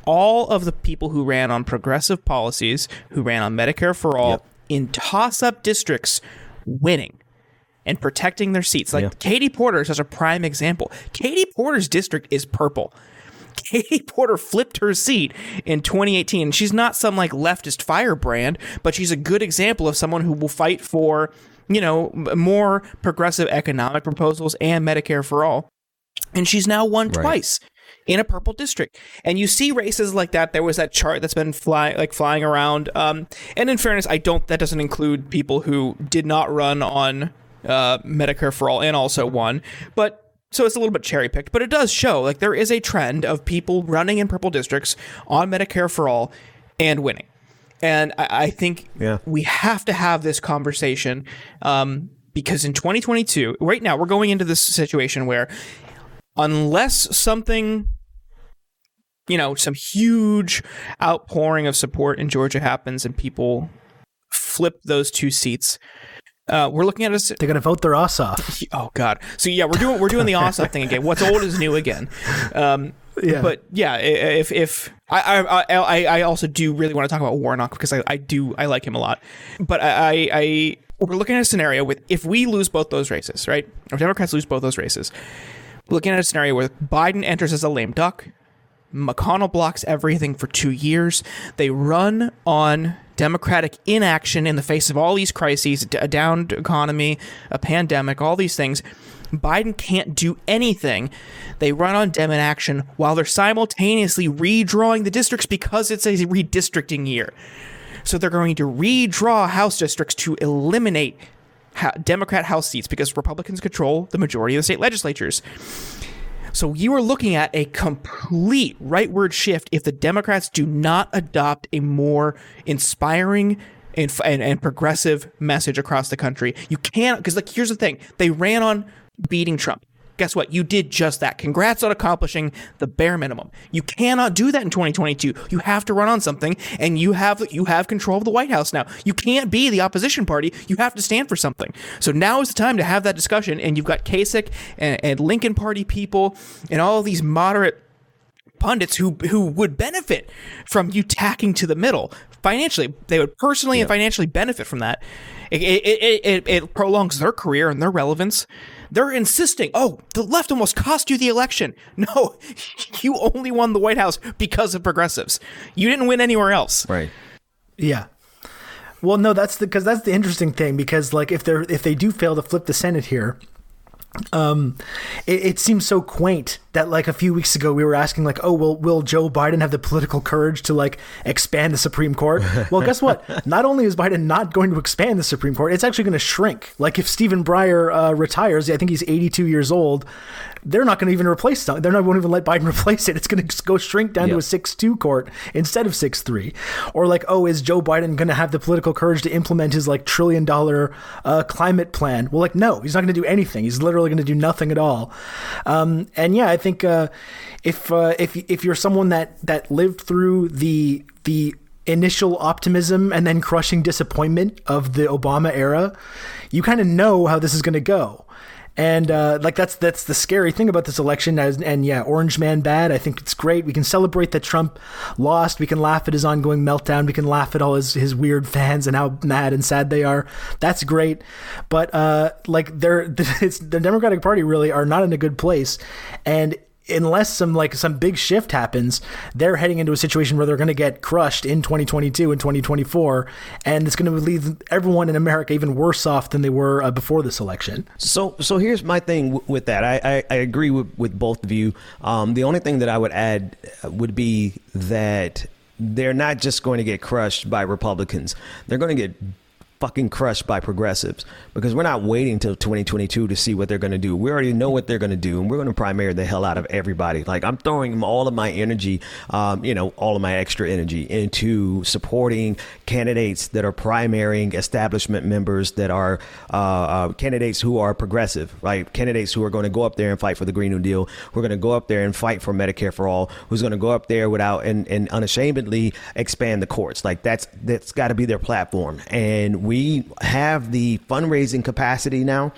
all of the people who ran on progressive policies, who ran on Medicare for all yep. in toss up districts winning and protecting their seats. Like yeah. Katie Porter is such a prime example. Katie Porter's district is purple. Katie Porter flipped her seat in 2018. She's not some like leftist firebrand, but she's a good example of someone who will fight for, you know, more progressive economic proposals and Medicare for all. And she's now won right. twice in a purple district. And you see races like that. There was that chart that's been fly like flying around. Um, and in fairness, I don't. That doesn't include people who did not run on uh, Medicare for all and also won. But so it's a little bit cherry picked, but it does show like there is a trend of people running in purple districts on Medicare for all and winning. And I, I think yeah. we have to have this conversation um, because in 2022, right now, we're going into this situation where unless something you know, some huge outpouring of support in Georgia happens and people flip those two seats, uh, we're looking at a. They're gonna vote their ass off. Oh God! So yeah, we're doing we're doing the ass off thing again. What's old is new again. Um, yeah. But yeah, if if I, I I I also do really want to talk about Warnock because I, I do I like him a lot, but I, I, I we're looking at a scenario with if we lose both those races, right? If Democrats lose both those races, we're looking at a scenario where Biden enters as a lame duck, McConnell blocks everything for two years. They run on Democratic inaction in the face of all these crises, a downed economy, a pandemic, all these things. Biden can't do anything. They run on Dem inaction while they're simultaneously redrawing the districts because it's a redistricting year. So they're going to redraw House districts to eliminate Democrat House seats because Republicans control the majority of the state legislatures. So you are looking at a complete rightward shift if the Democrats do not adopt a more inspiring and, and, and progressive message across the country. You can't, because like here's the thing: they ran on beating Trump guess what? You did just that. Congrats on accomplishing the bare minimum. You cannot do that in 2022. You have to run on something, and you have you have control of the White House now. You can't be the opposition party. You have to stand for something. So now is the time to have that discussion. And you've got Kasich and, and Lincoln Party people and all these moderate pundits who who would benefit from you tacking to the middle financially. They would personally and financially benefit from that. It, it, it, it, it prolongs their career and their relevance. They're insisting, oh, the left almost cost you the election. No, you only won the White House because of progressives. You didn't win anywhere else. Right. Yeah. Well, no, that's the because that's the interesting thing because like if they're if they do fail to flip the Senate here, um, it, it, seems so quaint that like a few weeks ago we were asking like, oh, will will Joe Biden have the political courage to like expand the Supreme Court? Well, guess what? Not only is Biden not going to expand the Supreme Court, it's actually going to shrink. Like if Stephen Breyer uh, retires, I think he's 82 years old. They're not going to even replace something. They're not won't even let Biden replace it. It's going to go shrink down yep. to a six-two court instead of six-three. Or like, oh, is Joe Biden going to have the political courage to implement his like trillion-dollar uh, climate plan? Well, like, no, he's not going to do anything. He's literally going to do nothing at all. Um, and yeah, I think uh, if uh, if if you're someone that that lived through the the initial optimism and then crushing disappointment of the Obama era, you kind of know how this is going to go. And uh, like that's that's the scary thing about this election. As, and yeah, Orange Man bad. I think it's great. We can celebrate that Trump lost. We can laugh at his ongoing meltdown. We can laugh at all his, his weird fans and how mad and sad they are. That's great. But uh, like they're it's the Democratic Party really are not in a good place. And unless some like some big shift happens, they're heading into a situation where they're going to get crushed in 2022 and 2024, and it's going to leave everyone in America even worse off than they were uh, before this election. So, so here's my thing w- with that. I, I, I, agree with, with both of you. Um, the only thing that I would add uh, would be that they're not just going to get crushed by Republicans; they're going to get fucking crushed by progressives because we're not waiting till 2022 to see what they're going to do. We already know what they're going to do, and we're going to primary the hell out of everybody. Like I'm throwing all of my energy, um, you know, all of my extra energy into supporting candidates that are primarying establishment members that are uh, uh, candidates who are progressive, right? Candidates who are going to go up there and fight for the Green New Deal. We're going to go up there and fight for Medicare for all. Who's going to go up there without and, and unashamedly expand the courts. Like that's that's got to be their platform, and we we have the fundraising capacity now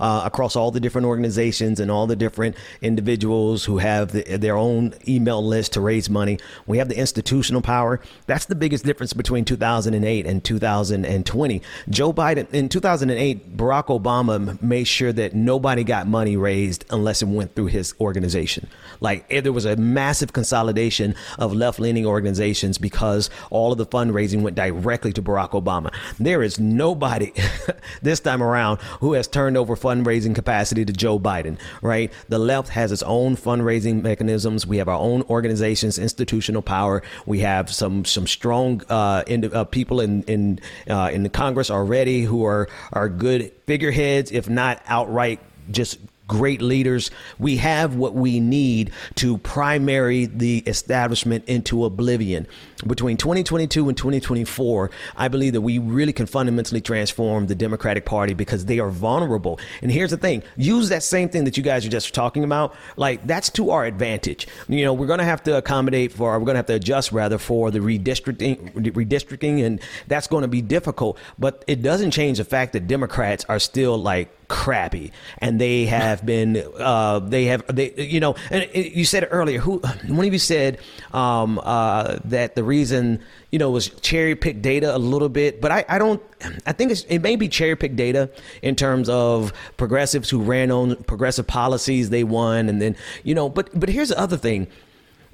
uh, across all the different organizations and all the different individuals who have the, their own email list to raise money. We have the institutional power. That's the biggest difference between 2008 and 2020. Joe Biden, in 2008, Barack Obama made sure that nobody got money raised unless it went through his organization. Like eh, there was a massive consolidation of left leaning organizations because all of the fundraising went directly to Barack Obama. There is nobody this time around who has turned over fundraising capacity to Joe Biden, right? The left has its own fundraising mechanisms. We have our own organizations, institutional power. We have some some strong uh, in, uh, people in in uh, in the Congress already who are are good figureheads, if not outright just great leaders. We have what we need to primary the establishment into oblivion. Between 2022 and 2024, I believe that we really can fundamentally transform the Democratic Party because they are vulnerable. And here's the thing use that same thing that you guys are just talking about. Like, that's to our advantage. You know, we're going to have to accommodate for, we're going to have to adjust rather for the redistricting, redistricting, and that's going to be difficult. But it doesn't change the fact that Democrats are still like crappy and they have been uh, they have they you know and you said earlier who one of you said um, uh, that the reason you know was cherry pick data a little bit but I, I don't I think it may be cherry pick data in terms of progressives who ran on progressive policies they won and then you know but but here's the other thing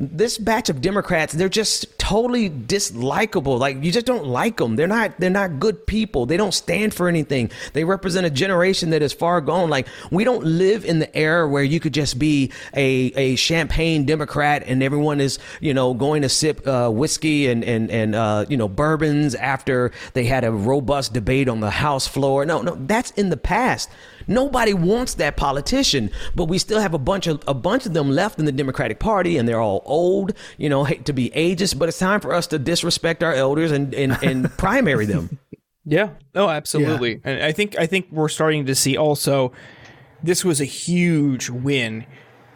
this batch of Democrats, they're just totally dislikable. Like you just don't like them. They're not they're not good people. They don't stand for anything. They represent a generation that is far gone. Like we don't live in the era where you could just be a, a champagne Democrat and everyone is, you know, going to sip uh, whiskey and and and uh, you know, bourbons after they had a robust debate on the House floor. No, no, that's in the past. Nobody wants that politician, but we still have a bunch of a bunch of them left in the Democratic Party, and they're all old. You know, hate to be ageist, but it's time for us to disrespect our elders and and, and primary them. Yeah. Oh, absolutely. Yeah. And I think I think we're starting to see also. This was a huge win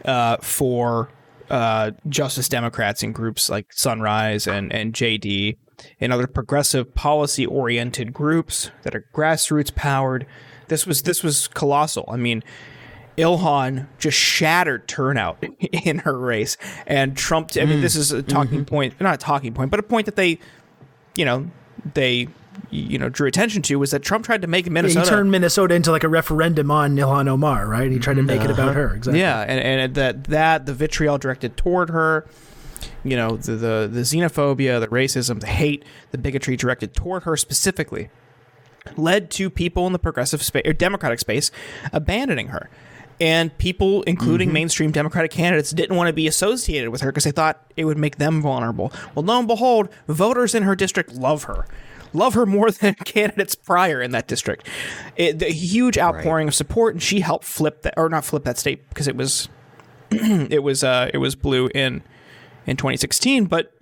uh, for uh, Justice Democrats in groups like Sunrise and and JD and other progressive policy oriented groups that are grassroots powered this was this was colossal. I mean, Ilhan just shattered turnout in her race, and Trump. I mean, mm. this is a talking mm-hmm. point, not a talking point, but a point that they, you know, they you know drew attention to was that Trump tried to make Minnesota. Yeah, he turned Minnesota into like a referendum on Ilhan Omar, right? He tried to make uh-huh. it about uh-huh. her. Exactly. Yeah, and, and that that the vitriol directed toward her, you know, the, the the xenophobia, the racism, the hate, the bigotry directed toward her specifically led to people in the progressive space or democratic space abandoning her and people including mm-hmm. mainstream democratic candidates didn't want to be associated with her because they thought it would make them vulnerable well lo and behold voters in her district love her love her more than candidates prior in that district it, the huge outpouring right. of support and she helped flip that or not flip that state because it was it was uh, it was blue in in 2016, but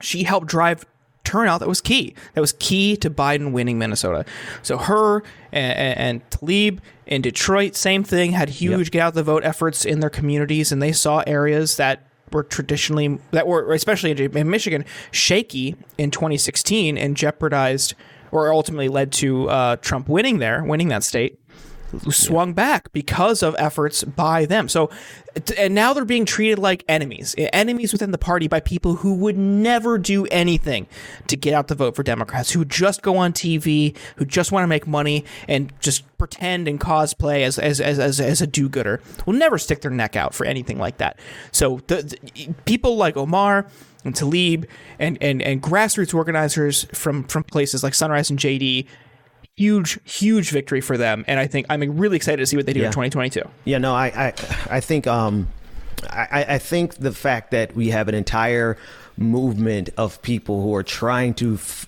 she helped drive turnout that was key. That was key to Biden winning Minnesota. So her and, and Tlaib in Detroit, same thing, had huge yep. get out the vote efforts in their communities, and they saw areas that were traditionally that were especially in Michigan shaky in 2016 and jeopardized or ultimately led to uh, Trump winning there, winning that state swung back because of efforts by them. So, and now they're being treated like enemies, enemies within the party by people who would never do anything to get out the vote for Democrats, who just go on TV, who just want to make money and just pretend and cosplay as as as as, as a do-gooder. Will never stick their neck out for anything like that. So, the, the people like Omar and Tlaib and, and, and grassroots organizers from, from places like Sunrise and JD huge, huge victory for them. And I think I'm really excited to see what they do yeah. in 2022. Yeah, no, I, I, I think, um, I, I think the fact that we have an entire movement of people who are trying to f-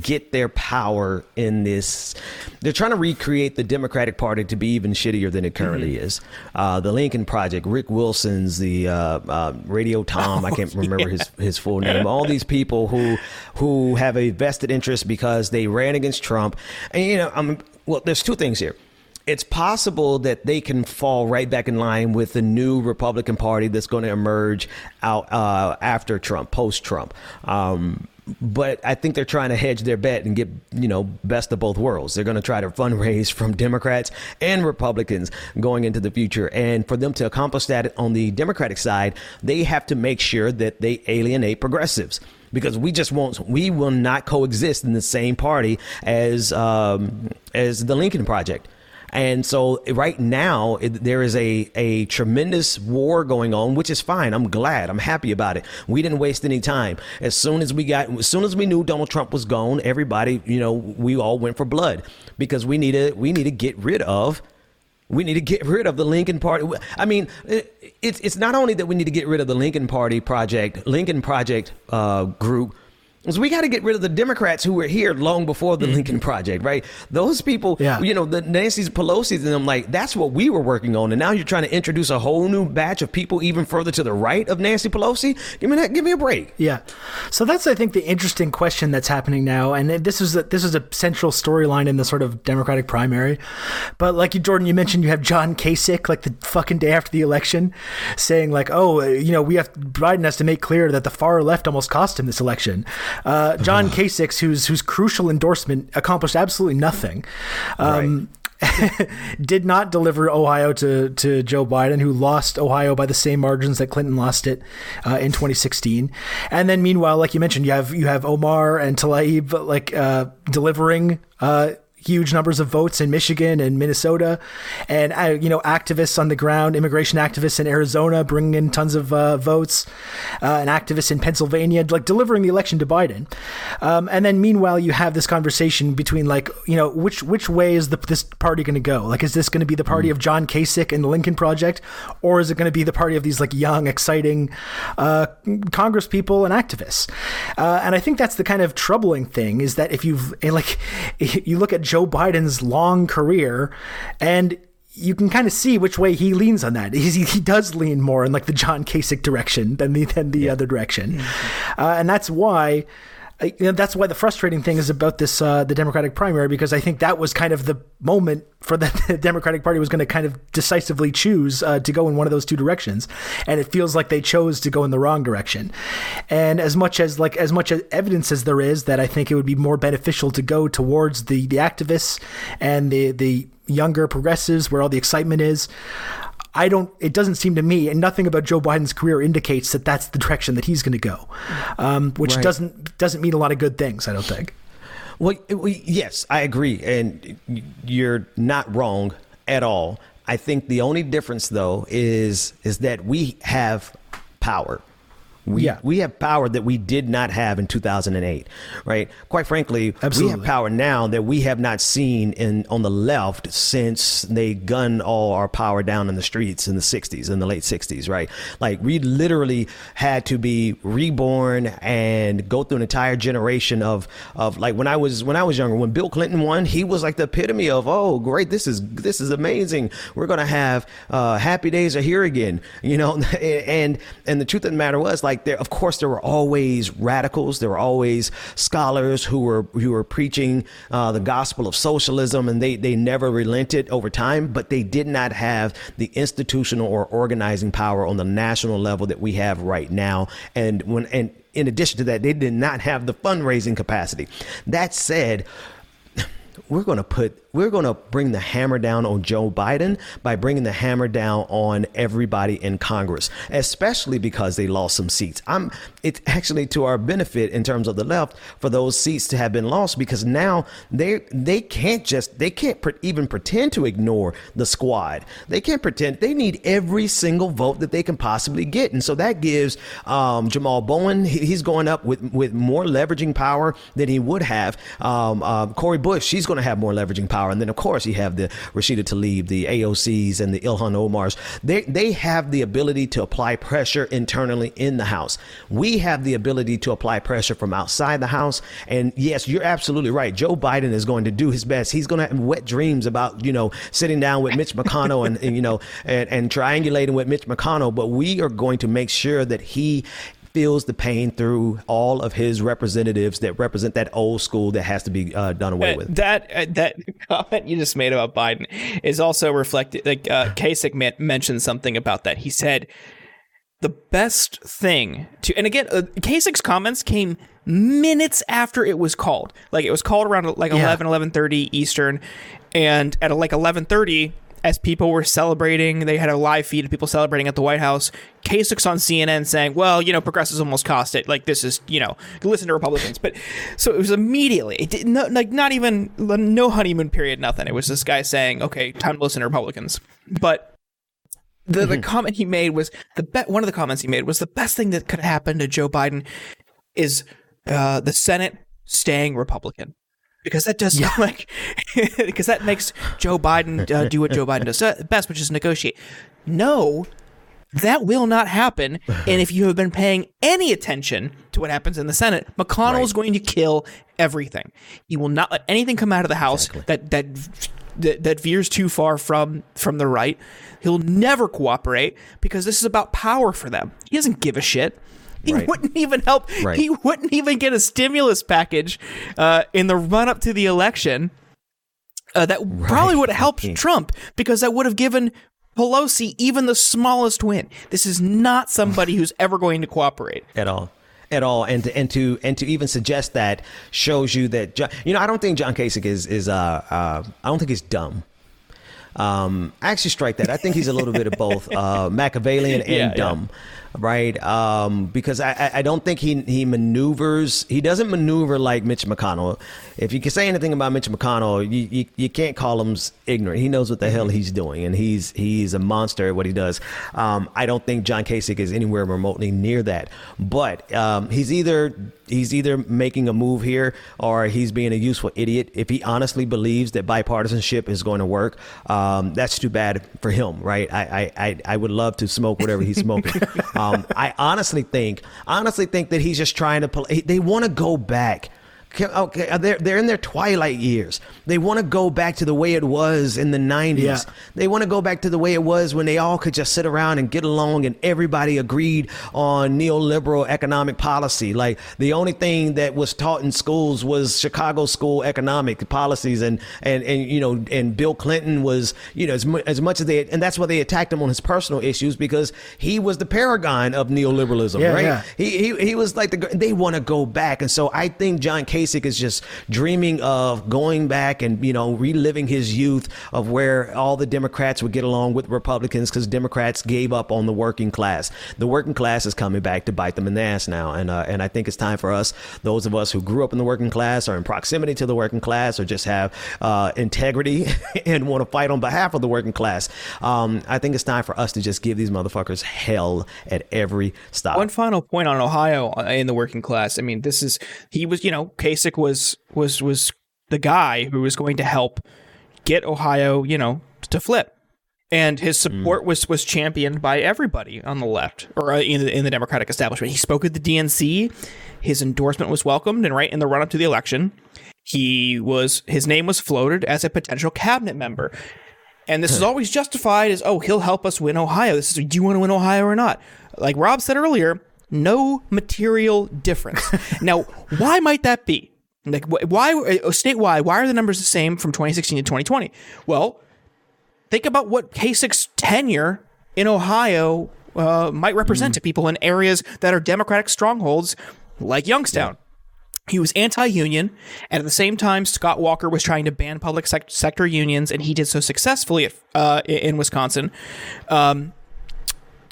get their power in this. They're trying to recreate the Democratic Party to be even shittier than it currently mm-hmm. is. Uh, the Lincoln Project, Rick Wilson's, the uh, uh, Radio Tom, oh, I can't remember yeah. his his full name. All these people who who have a vested interest because they ran against Trump, and you know, I'm well. There's two things here it's possible that they can fall right back in line with the new Republican Party that's going to emerge out uh, after Trump, post Trump. Um, but I think they're trying to hedge their bet and get, you know, best of both worlds. They're going to try to fundraise from Democrats and Republicans going into the future. And for them to accomplish that on the Democratic side, they have to make sure that they alienate progressives because we just won't we will not coexist in the same party as um, as the Lincoln Project. And so right now it, there is a, a tremendous war going on, which is fine. I'm glad. I'm happy about it. We didn't waste any time. As soon as we got, as soon as we knew Donald Trump was gone, everybody, you know, we all went for blood because we need to, we need to get rid of we need to get rid of the Lincoln Party. I mean, it's it's not only that we need to get rid of the Lincoln Party project, Lincoln Project uh, group, is we got to get rid of the Democrats who were here long before the mm-hmm. Lincoln Project, right? Those people, yeah. you know, the Nancy's Pelosi's and them, like, that's what we were working on. And now you're trying to introduce a whole new batch of people even further to the right of Nancy Pelosi. Give me that, give me a break. Yeah. So that's, I think, the interesting question that's happening now. And this is a, this is a central storyline in the sort of Democratic primary. But like you, Jordan, you mentioned you have John Kasich, like the fucking day after the election, saying, like, oh, you know, we have, Biden has to make clear that the far left almost cost him this election. Uh, John Kasich, whose whose crucial endorsement accomplished absolutely nothing. Um, right. did not deliver Ohio to, to Joe Biden, who lost Ohio by the same margins that Clinton lost it uh, in 2016. And then, meanwhile, like you mentioned, you have you have Omar and Tlaib like uh, delivering uh, huge numbers of votes in Michigan and Minnesota, and uh, you know activists on the ground, immigration activists in Arizona bringing in tons of uh, votes, uh, and activists in Pennsylvania like delivering the election to Biden. Um, and then meanwhile, you have this conversation between like you know which which way is the, this party going to go? Like, is this going to be the party mm. of John Kasich and the Lincoln Project, or is it going to be the party of these like young, exciting uh, Congress people and activists? Uh, and I think that's the kind of troubling thing is that if you've like you look at Joe Biden's long career, and you can kind of see which way he leans on that. He, he does lean more in like the John Kasich direction than the than the yeah. other direction, mm-hmm. uh, and that's why you know, that's why the frustrating thing is about this uh, the Democratic primary because I think that was kind of the moment for the, the Democratic Party was going to kind of decisively choose uh, to go in one of those two directions, and it feels like they chose to go in the wrong direction. And as much as like as much evidence as there is that I think it would be more beneficial to go towards the the activists and the the younger progressives where all the excitement is. I don't. It doesn't seem to me, and nothing about Joe Biden's career indicates that that's the direction that he's going to go, um, which right. doesn't doesn't mean a lot of good things. I don't think. Well, yes, I agree, and you're not wrong at all. I think the only difference, though, is is that we have power. We, Yeah. we have power that we did not have in 2008, right? Quite frankly, we have power now that we have not seen in on the left since they gunned all our power down in the streets in the 60s, in the late 60s, right? Like we literally had to be reborn and go through an entire generation of of like when I was when I was younger, when Bill Clinton won, he was like the epitome of oh great, this is this is amazing. We're gonna have uh, happy days are here again, you know. And and the truth of the matter was like there, of course, there were always radicals, there were always scholars who were who were preaching uh, the gospel of socialism, and they they never relented over time, but they did not have the institutional or organizing power on the national level that we have right now. And when and in addition to that, they did not have the fundraising capacity. That said, we're going to put we're going to bring the hammer down on Joe Biden by bringing the hammer down on everybody in Congress, especially because they lost some seats. I'm it's actually to our benefit in terms of the left for those seats to have been lost because now they they can't just they can't pre- even pretend to ignore the squad. They can't pretend they need every single vote that they can possibly get, and so that gives um, Jamaal Bowman he- he's going up with with more leveraging power than he would have. Um, uh, Cori Bush she's going to have more leveraging power, and then of course you have the Rashida Tlaib, the AOCs, and the Ilhan Omars. They they have the ability to apply pressure internally in the House. We have the ability to apply pressure from outside the House, and yes, you're absolutely right. Joe Biden is going to do his best. He's going to have wet dreams about you know sitting down with Mitch McConnell and, and you know and, and triangulating with Mitch McConnell, but we are going to make sure that he feels the pain through all of his representatives that represent that old school that has to be uh, done away with. That uh, that comment you just made about Biden is also reflected. Like uh, Kasich man- mentioned something about that. He said the best thing to, and again, uh, Kasich's comments came minutes after it was called. Like it was called around like 11, 11.30 Eastern, and at like eleven thirty. As people were celebrating, they had a live feed of people celebrating at the White House. Kasich's on CNN saying, "Well, you know, progressives almost cost it. Like this is, you know, listen to Republicans." But so it was immediately, it did no, like not even no honeymoon period, nothing. It was this guy saying, "Okay, time to listen to Republicans." But the the comment he made was the be- one of the comments he made was the best thing that could happen to Joe Biden is uh, the Senate staying Republican. Because that does like, because that makes Joe Biden uh, do what Joe Biden does best, which is negotiate. No, that will not happen. And if you have been paying any attention to what happens in the Senate, McConnell is going to kill everything. He will not let anything come out of the House that that that, that veers too far from from the right. He'll never cooperate because this is about power for them. He doesn't give a shit. He Right. wouldn't even help. Right. He wouldn't even get a stimulus package uh, in the run up to the election. Uh, that probably would have helped Trump because that would have given Pelosi even the smallest win. This is not somebody who's ever going to cooperate. at all at all and to, and to and to even suggest that shows you that John, you know I don't think John Kasich is is uh, uh I don't think he's dumb um I actually strike that I think he's a little bit of both uh Machiavellian and Yeah, yeah. Right um because I I- don't think he he maneuvers he doesn't maneuver like Mitch McConnell if you can say anything about Mitch McConnell you you, you can't call him ignorant he knows what the hell he's doing and he's he's a monster at what he does um I don't think John Kasich is anywhere remotely near that but um he's either he's either making a move here or he's being a useful idiot. If he honestly believes that bipartisanship is going to work, um, that's too bad for him, right? I, I, I would love to smoke whatever he's smoking. um, I honestly think, honestly think that he's just trying to. Pull, they want to go back. Okay, Okay, they're they're in their twilight years. They want to go back to the way it was in the '90s. Yeah. They want to go back to the way it was when they all could just sit around and get along and everybody agreed on neoliberal economic policy. Like the only thing that was taught in schools was Chicago school economic policies and and and you know and Bill Clinton was you know as, mu- as much as they and that's why they attacked him on his personal issues because he was the paragon of neoliberalism, Yeah, right? yeah. He, he he was like the they want to go back, and so I think John Kasich Kasich is just dreaming of going back and you know reliving his youth of where all the Democrats would get along with Republicans because Democrats gave up on the working class. The working class is coming back to bite them in the ass now, and uh, and I think it's time for us, those of us who grew up in the working class, or in proximity to the working class, or just have uh, integrity and want to fight on behalf of the working class. Um, I think it's time for us to just give these motherfuckers hell at every stop. One final point on Ohio uh, in the working class. I mean, this is he was, you know, Kasich was was was the guy who was going to help get Ohio, you know, to flip. And his support mm. was was championed by everybody on the left or uh, in the, in the Democratic establishment. He spoke at the DNC. His endorsement was welcomed, and right in the run up to the election, he was his name was floated as a potential cabinet member. And this is always justified as, oh, he'll help us win Ohio. This is, do you want to win Ohio or not? Like Rob said earlier, no material difference. now, why might that be? Like, why uh, statewide? Why are the numbers the same from 2016 to 2020? Well, think about what Kasich's tenure in Ohio uh, might represent mm. to people in areas that are Democratic strongholds, like Youngstown. Yeah. He was anti-union, and at the same time, Scott Walker was trying to ban public sec- sector unions, and he did so successfully at, uh, in Wisconsin. Um,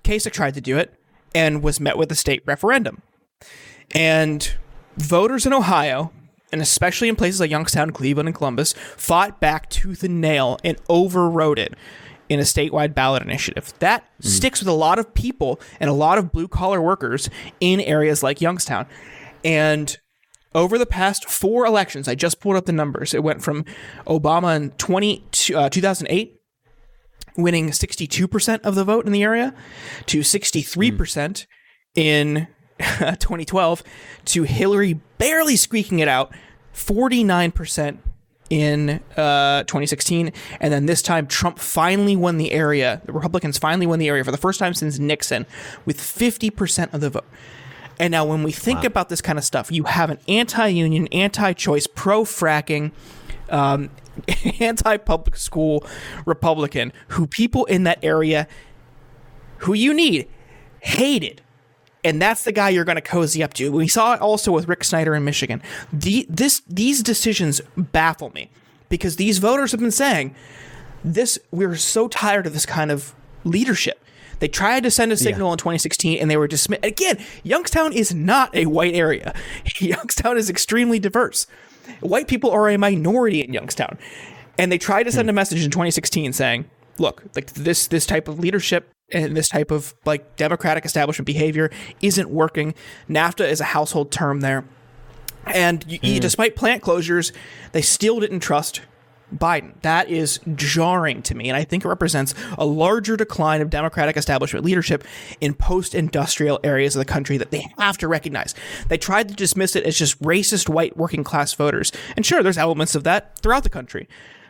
Kasich tried to do it and was met with a state referendum. And voters in Ohio, and especially in places like Youngstown, Cleveland, and Columbus, fought back tooth and nail and overrode it in a statewide ballot initiative. That mm. sticks with a lot of people and a lot of blue collar workers in areas like Youngstown. And over the past four elections, I just pulled up the numbers. It went from Obama in 20, uh, 2008 winning 62% of the vote in the area to 63% mm. in 2012 to Hillary barely squeaking it out 49% in uh, 2016. And then this time, Trump finally won the area. The Republicans finally won the area for the first time since Nixon with 50% of the vote. And now, when we think wow. about this kind of stuff, you have an anti union, anti choice, pro fracking, um, anti public school Republican who people in that area who you need hated. And that's the guy you're going to cozy up to. We saw it also with Rick Snyder in Michigan. The, this, these decisions baffle me because these voters have been saying this. We're so tired of this kind of leadership. They tried to send a signal yeah. in 2016 and they were dismissed. Again, Youngstown is not a white area. Youngstown is extremely diverse. White people are a minority in Youngstown. And they tried to send a message in 2016 saying, look, like this this type of leadership and this type of like democratic establishment behavior isn't working. NAFTA is a household term there. And mm. despite plant closures, they still didn't trust Biden. That is jarring to me, and I think it represents a larger decline of Democratic establishment leadership in post industrial areas of the country that they have to recognize. They tried to dismiss it as just racist white working class voters. And sure, there's elements of that throughout the country.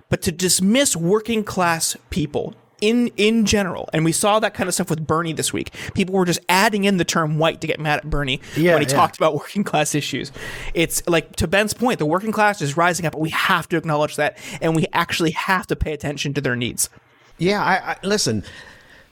But to dismiss working class people in in general, and we saw that kind of stuff with Bernie this week. People were just adding in the term white to get mad at Bernie yeah, when he yeah. talked about working class issues. It's like to Ben's point, the working class is rising up, but we have to acknowledge that, and we actually have to pay attention to their needs. Yeah, I, I listen.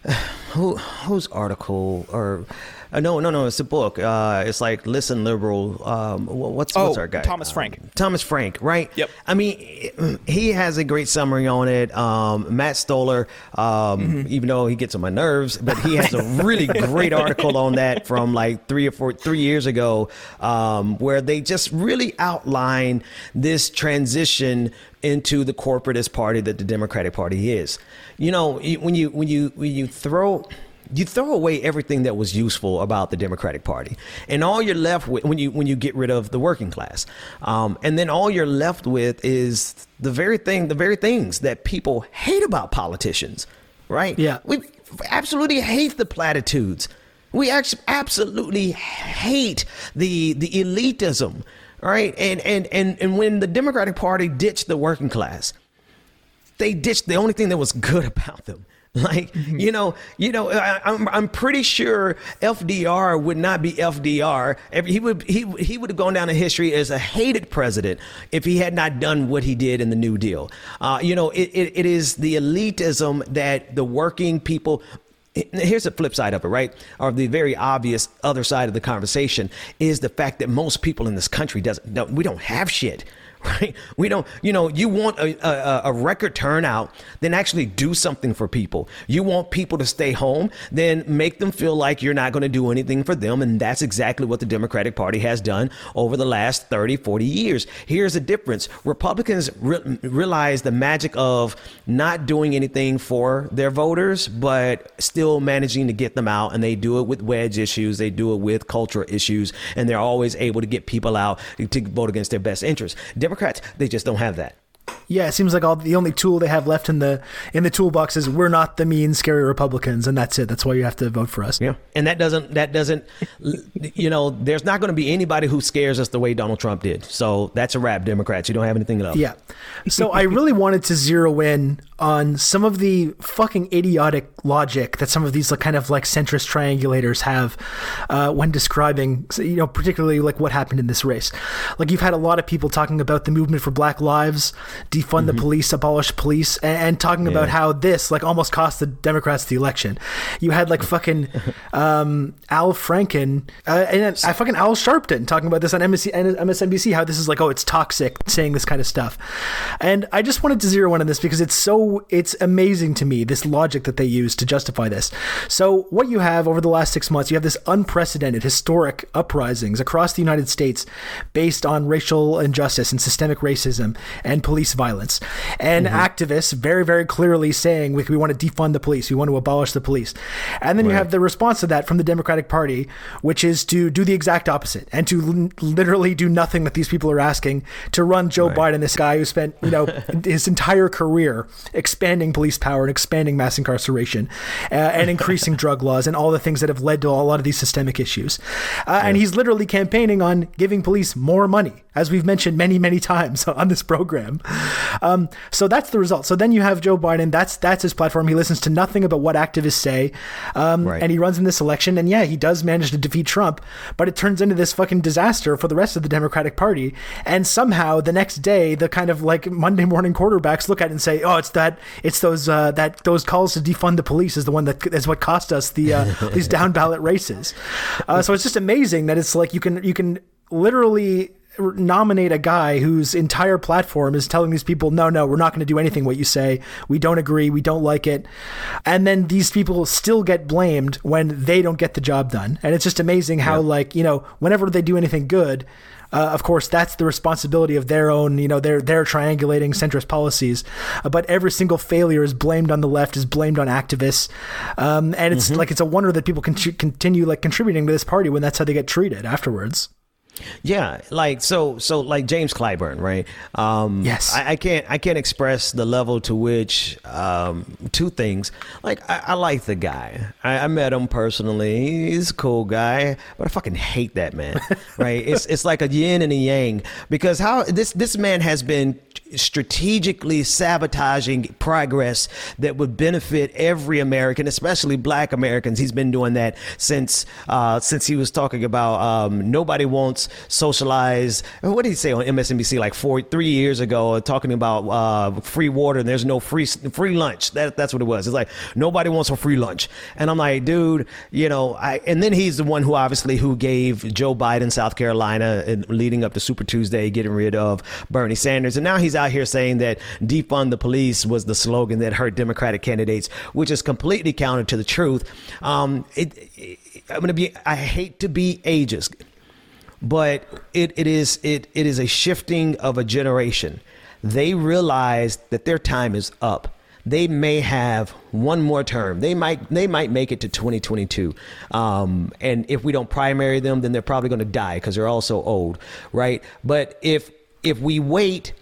Who whose article or uh, no, no, no. It's a book. Uh, it's like listen, liberal. Um, what's oh, what's our guy? Thomas Frank. Um, Thomas Frank, right? Yep. I mean, he has a great summary on it. Um, Matt Stoller, um, mm-hmm. even though he gets on my nerves, but he has a really great article on that from like three or four, three years ago, um, where they just really outline this transition into the corporatist party that the Democratic Party is. You know, when you when you when you throw you throw away everything that was useful about the Democratic Party, and all you're left with when you when you get rid of the working class, um, and then all you're left with is the very thing, the very things that people hate about politicians, right? Yeah, we absolutely hate the platitudes. We absolutely hate the the elitism, right? And and and and when the Democratic Party ditched the working class, they ditched the only thing that was good about them Like you know, you know, I, am I'm, I'm pretty sure FDR would not be FDR. He would he he would have gone down in history as a hated president if he had not done what he did in the New Deal. Uh, you know, it, it, it is the elitism that the working people here's the flip side of it, right? Or the very obvious other side of the conversation is the fact that most people in this country doesn't. Don't, we don't have shit right? We don't, you know, you want a, a, a, record turnout, then actually do something for people. You want people to stay home, then make them feel like you're not going to do anything for them. And that's exactly what the Democratic Party has done over the last 30, 40 years. Here's the difference Republicans re- realize the magic of not doing anything for their voters, but still managing to get them out. And they do it with wedge issues, they do it with cultural issues, and they're always able to get people out to vote against their best interests. Democrats, they just don't have that. Yeah, it seems like all the only tool they have left in the in the toolbox is we're not the mean, scary Republicans, and that's it. That's why you have to vote for us. Yeah, and that doesn't that doesn't, you know, there's not going to be anybody who scares us the way Donald Trump did. So that's a wrap, Democrats. You don't have anything else. Yeah. So I really wanted to zero in on some of the fucking idiotic logic that some of these like, kind of like centrist triangulators have uh, when describing, you know, particularly like what happened in this race. Like you've had a lot of people talking about the movement for Black Lives defund mm-hmm. the police, abolish police, and, and talking yeah. about how this like almost cost the Democrats the election. You had like fucking um, Al Franken uh, and I fucking Al Sharpton talking about this on MSC, MSNBC, how this is like, oh, it's toxic saying this kind of stuff. And I just wanted to zero in on this because it's so, it's amazing to me, this logic that they use to justify this. So what you have over the last six months, you have this unprecedented historic uprisings across the United States based on racial injustice and systemic racism and police violence. And mm-hmm. activists very, very clearly saying we, we want to defund the police, we want to abolish the police. And then right. you have the response to that from the Democratic Party, which is to do the exact opposite and to l- literally do nothing that these people are asking to run Joe right. Biden, this guy who spent, you know, his entire career expanding police power and expanding mass incarceration uh, and increasing drug laws and all the things that have led to a lot of these systemic issues. Uh, yeah. And he's literally campaigning on giving police more money, as we've mentioned many, many times on this program. Um, so that's the result. So then you have Joe Biden. That's that's his platform. He listens to nothing about what activists say, um, right. and he runs in this election. And yeah, he does manage to defeat Trump, but it turns into this fucking disaster for the rest of the Democratic Party. And somehow the next day, the kind of like Monday morning quarterbacks look at it and say, "Oh, it's that it's those uh, that those calls to defund the police is the one that is what cost us the uh, these down ballot races." Uh, so it's just amazing that it's like you can you can literally nominate a guy whose entire platform is telling these people, no, no, we're not going to do anything what you say. We don't agree. We don't like it. And then these people still get blamed when they don't get the job done. And it's just amazing how, like, you know, whenever they do anything good, uh, of course, that's the responsibility of their own, you know, their their triangulating centrist policies. Uh, but every single failure is blamed on the left, is blamed on activists, um, and it's mm-hmm. like it's a wonder that people can continue like contributing to this party when that's how they get treated afterwards. Yeah, like so, so like James Clyburn, right? Um, yes, I, I, can't, I can't express the level to which um, two things. Like, I, I like the guy. I, I, met him personally. He's a cool guy, but I fucking hate that man. right? It's it's like a yin and a yang because how this this man has been strategically sabotaging progress that would benefit every American, especially Black Americans. He's been doing that since uh, since he was talking about um, nobody wants socialized. What did he say on MSNBC like four three years ago? Talking about uh, free water and there's no free free lunch. That that's what it was. It's like nobody wants a free lunch, and I'm like, dude, you know. I and then he's the one who obviously who gave Joe Biden South Carolina leading up to Super Tuesday, getting rid of Bernie Sanders, and now he's out here saying that defund the police was the slogan that hurt Democratic candidates, which is completely counter to the truth. Um, it, it, I'm gonna be. I hate to be ageist, but it, it is it it is a shifting of a generation. They realize that their time is up they may have one more term. They might they might make it to 2022. Um, and if we don't primary them, then they're probably going to die because they're also old, right? But if if we wait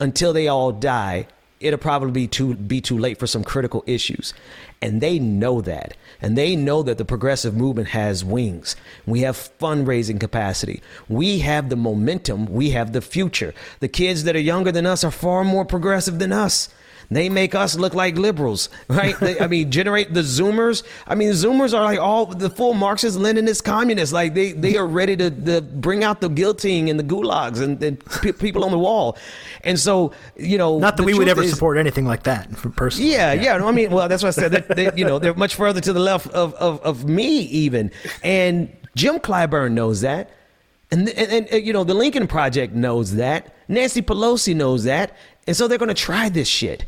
until they all die, it'll probably be too be too late for some critical issues. And they know that. And they know that the progressive movement has wings. We have fundraising capacity. We have the momentum. We have the future. The kids that are younger than us are far more progressive than us. They make us look like liberals, right? They, I mean, generate the Zoomers. I mean, Zoomers are like all the full Marxist, Leninist, communists. Like they, they are ready to, to bring out the guillotine and the gulags and, and p- people on the wall. And so, you know, Not that we would ever is- support anything like that personally. yeah, yeah. No, I mean, well, that's what I said. That they, you know, they're much further to the left of, of, of me even. And Jim Clyburn knows that. And, and, and, you know, the Lincoln Project knows that. Nancy Pelosi knows that. And so they're going to try this shit.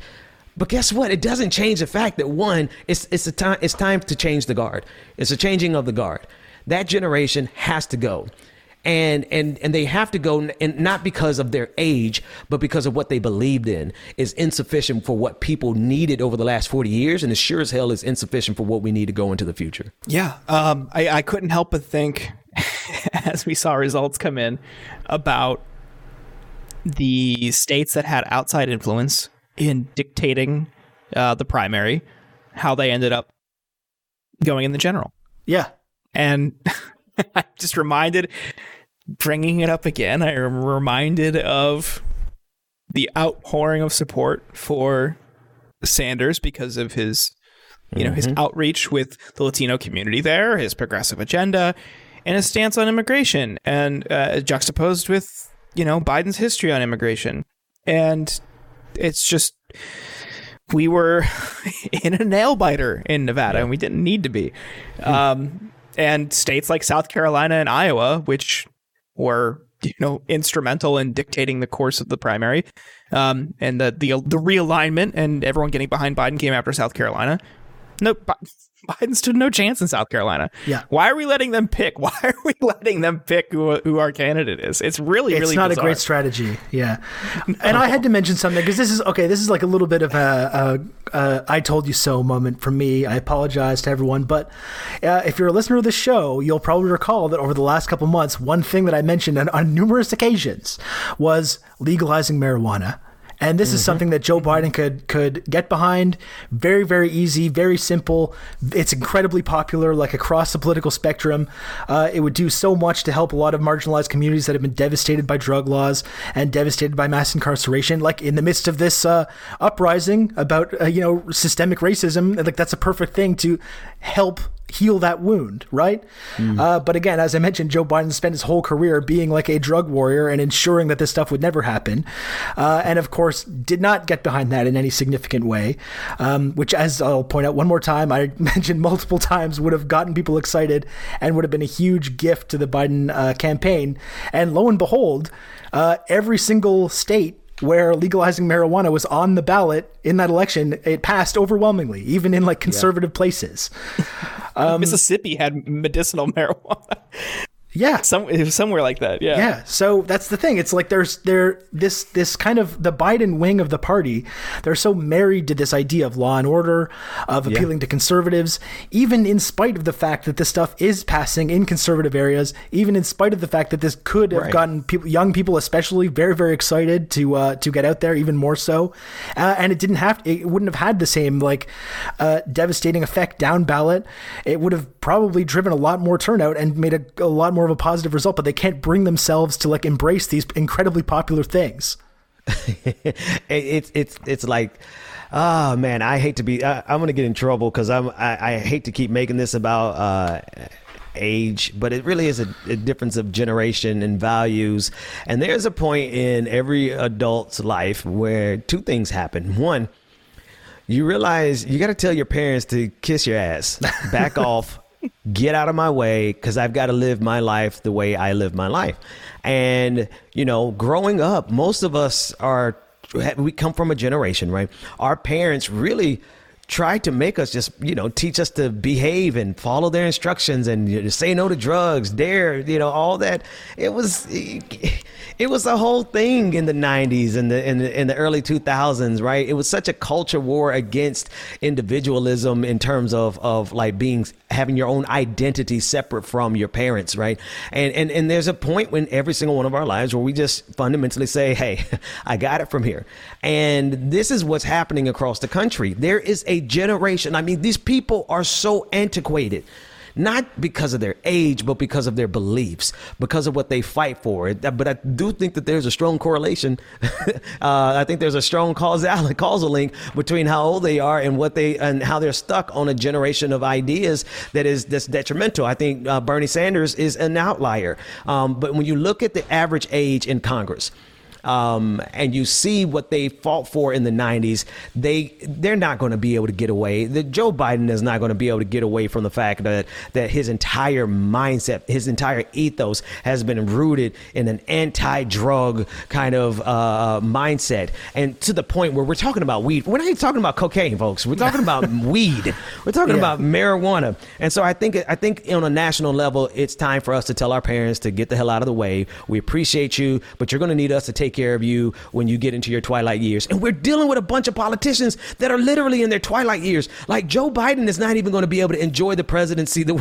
But guess what? It doesn't change the fact that one, it's it's a time it's time to change the guard. It's a changing of the guard. That generation has to go and and and they have to go and not because of their age but because of what they believed in is insufficient for what people needed over the last 40 years and it sure as hell is insufficient for what we need to go into the future Yeah, um, I, I couldn't help but think as we saw results come in about the states that had outside influence in dictating uh, the primary, how they ended up going in the general. Yeah. And I'm just reminded, bringing it up again, I am reminded of the outpouring of support for Sanders because of his, you know, his outreach with the Latino community there, his progressive agenda, and his stance on immigration, and uh, juxtaposed with, you know, Biden's history on immigration. And it's just, we were in a nail biter in Nevada, and we didn't need to be. Um, and states like South Carolina and Iowa, which were you know instrumental in dictating the course of the primary, um, and the the the realignment and everyone getting behind Biden came after South Carolina. No, Bi- Biden stood no chance in South Carolina. Yeah. Why are we letting them pick? Why are we letting them pick who, who our candidate is? It's really, it's really not bizarre. a great strategy. Yeah, and I had to mention something because this is okay. This is like a little bit of a, a, a "I told you so" moment from me. I apologize to everyone, but uh, if you're a listener of the show, you'll probably recall that over the last couple months, one thing that I mentioned on, on numerous occasions was legalizing marijuana. And this is something that Joe Biden could could get behind. Very, very easy, very simple. It's incredibly popular, like across the political spectrum. Uh, it would do so much to help a lot of marginalized communities that have been devastated by drug laws and devastated by mass incarceration. Like in the midst of this uh, uprising about uh, you know systemic racism, like that's a perfect thing to help heal that wound, right? Uh, but again, as I mentioned, Joe Biden spent his whole career being like a drug warrior and ensuring that this stuff would never happen. Uh, and of course, did not get behind that in any significant way, um, which, as I'll point out one more time, I mentioned multiple times, would have gotten people excited and would have been a huge gift to the Biden uh, campaign. And lo and behold, uh, every single state where legalizing marijuana was on the ballot in that election, it passed overwhelmingly, even in like conservative places. Mississippi had medicinal marijuana. Yeah. Some it was somewhere like that. Yeah. Yeah, so that's the thing. It's like there's there this this kind of the Biden wing of the party. They're so married to this idea of law and order, of appealing to conservatives, even in spite of the fact that this stuff is passing in conservative areas. Even in spite of the fact that this could have Right. gotten people, young people especially, very very excited to uh, to get out there. Even more so, uh, and it didn't have it wouldn't have had the same like uh, devastating effect down ballot. It would have probably driven a lot more turnout and made a, a lot more of a positive result. But they can't bring themselves to like embrace these incredibly popular things. It's it's it's like oh man i hate to be I, i'm gonna get in trouble because i'm I, I hate to keep making this about uh age but it really is a, a difference of generation and values and there's a point in every adult's life where two things happen one you realize you got to tell your parents to kiss your ass, back off, get out of my way, because I've got to live my life the way I live my life. And, you know, growing up, most of us are, we come from a generation, right? Our parents really tried to make us just, you know, teach us to behave and follow their instructions and you know, say no to drugs, dare, you know, all that. It was, it was a whole thing in the 90s and the in the, in the early 2000s right? It was such a culture war against individualism in terms of of like being having your own identity separate from your parents right? And and and there's a point when every single one of our lives where we just fundamentally say hey i got it from here. And this is what's happening across the country. There is a generation i mean these people are so antiquated not because of their age, but because of their beliefs, because of what they fight for. But I do think that there's a strong correlation. uh, I think there's a strong causal causal link between how old they are and what they and how they're stuck on a generation of ideas that is that's detrimental. I think uh, Bernie Sanders is an outlier. Um, but when you look at the average age in Congress, um, and you see what they fought for in the 90s, they they're not going to be able to get away. The Joe Biden is not going to be able to get away from the fact that that his entire mindset, his entire ethos has been rooted in an anti-drug kind of uh, mindset, and to the point where we're talking about weed. We're not even talking about cocaine, folks. We're talking about weed. We're talking yeah. about marijuana. And so I think I think on a national level, it's time for us to tell our parents to get the hell out of the way. We appreciate you, but you're going to need us to take take care of you when you get into your twilight years. And we're dealing with a bunch of politicians that are literally in their twilight years. Like Joe Biden is not even going to be able to enjoy the presidency the,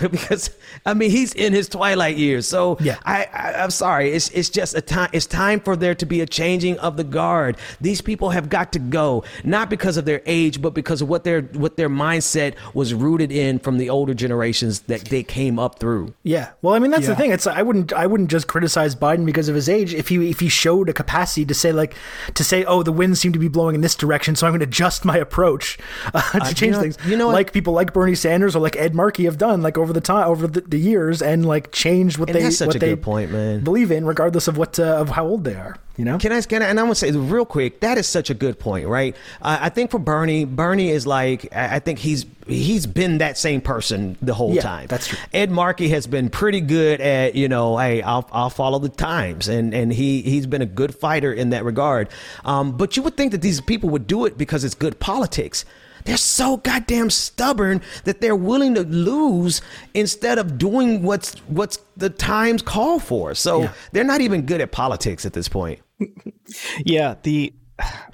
because I mean he's in his twilight years. So yeah. I, I am sorry. It's it's just a time. It's time for there to be a changing of the guard. These people have got to go, not because of their age, but because of what their what their mindset was rooted in from the older generations that they came up through. Yeah. Well, I mean that's yeah. the thing. It's I wouldn't I wouldn't just criticize Biden because of his age. If he if he showed a capacity to say like to say, oh, the winds seem to be blowing in this direction, so I'm going to adjust my approach uh, to uh, change you know, things. You know, like what? people like Bernie Sanders or like Ed Markey have done like over the time over the, the years and like changed what and they what they point, believe in, regardless of what uh, of how old they are. You know, can I? Can I and I want to say real quick that is such a good point, right? Uh, I think for Bernie, Bernie is like I think he's he's been that same person the whole yeah, time. That's true. Ed Markey has been pretty good at you know, hey, I'll I'll follow the times, and and he he's been a good fighter in that regard. Um, but you would think that these people would do it because it's good politics they're so goddamn stubborn that they're willing to lose instead of doing what's what's the times call for. So yeah. they're not even good at politics at this point. yeah, the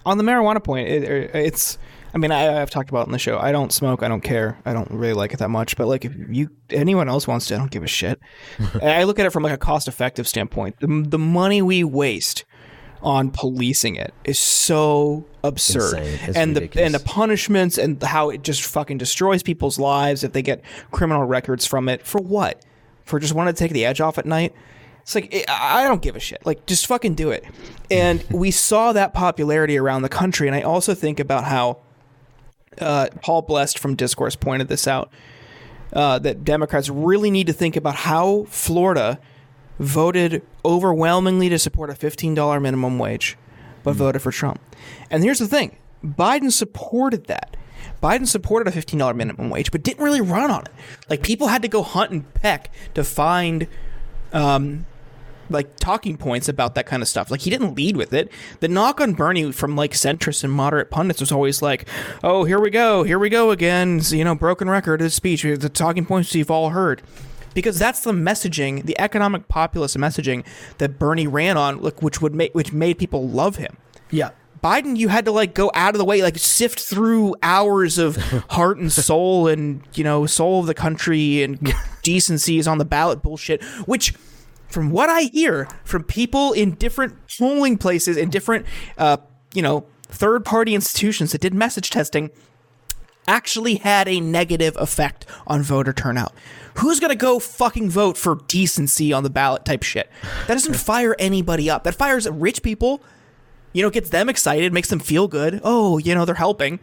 on the marijuana point, it, er, it's. I mean, I, have talked about it in the show. I don't smoke. I don't care. I don't really like it that much. But like, if you anyone else wants to, I don't give a shit. I look at it from like a cost effective standpoint. The, the money we waste on policing it is so absurd. And ridiculous. the and the punishments and how it just fucking destroys people's lives if they get criminal records from it. For what? For just wanting to take the edge off at night? It's like i don't give a shit. Like just fucking do it. And we saw that popularity around the country. And i also think about how uh, Paul Blest from discourse pointed this out uh, that democrats really need to think about how florida voted overwhelmingly to support a $15 minimum wage, but mm. voted for Trump. And here's the thing Biden supported that. Biden supported a $15 minimum wage, but didn't really run on it. Like, people had to go hunt and peck to find, um, like, talking points about that kind of stuff. Like, he didn't lead with it. The knock on Bernie from, like, centrist and moderate pundits was always like, oh, here we go. Here we go again. You know, broken record, his speech, the talking points you've all heard because that's the messaging, the economic populist messaging that Bernie ran on, look, which would make which made people love him. Yeah. Biden, you had to like go out of the way, like sift through hours of heart and soul and, you know, soul of the country and decency is on the ballot bullshit, which from what I hear from people in different polling places in different, uh, you know, third party institutions that did message testing actually had a negative effect on voter turnout. Who's going to go fucking vote for decency on the ballot type shit? That doesn't fire anybody up. That fires rich people. You know, gets them excited, makes them feel good. Oh, you know, they're helping.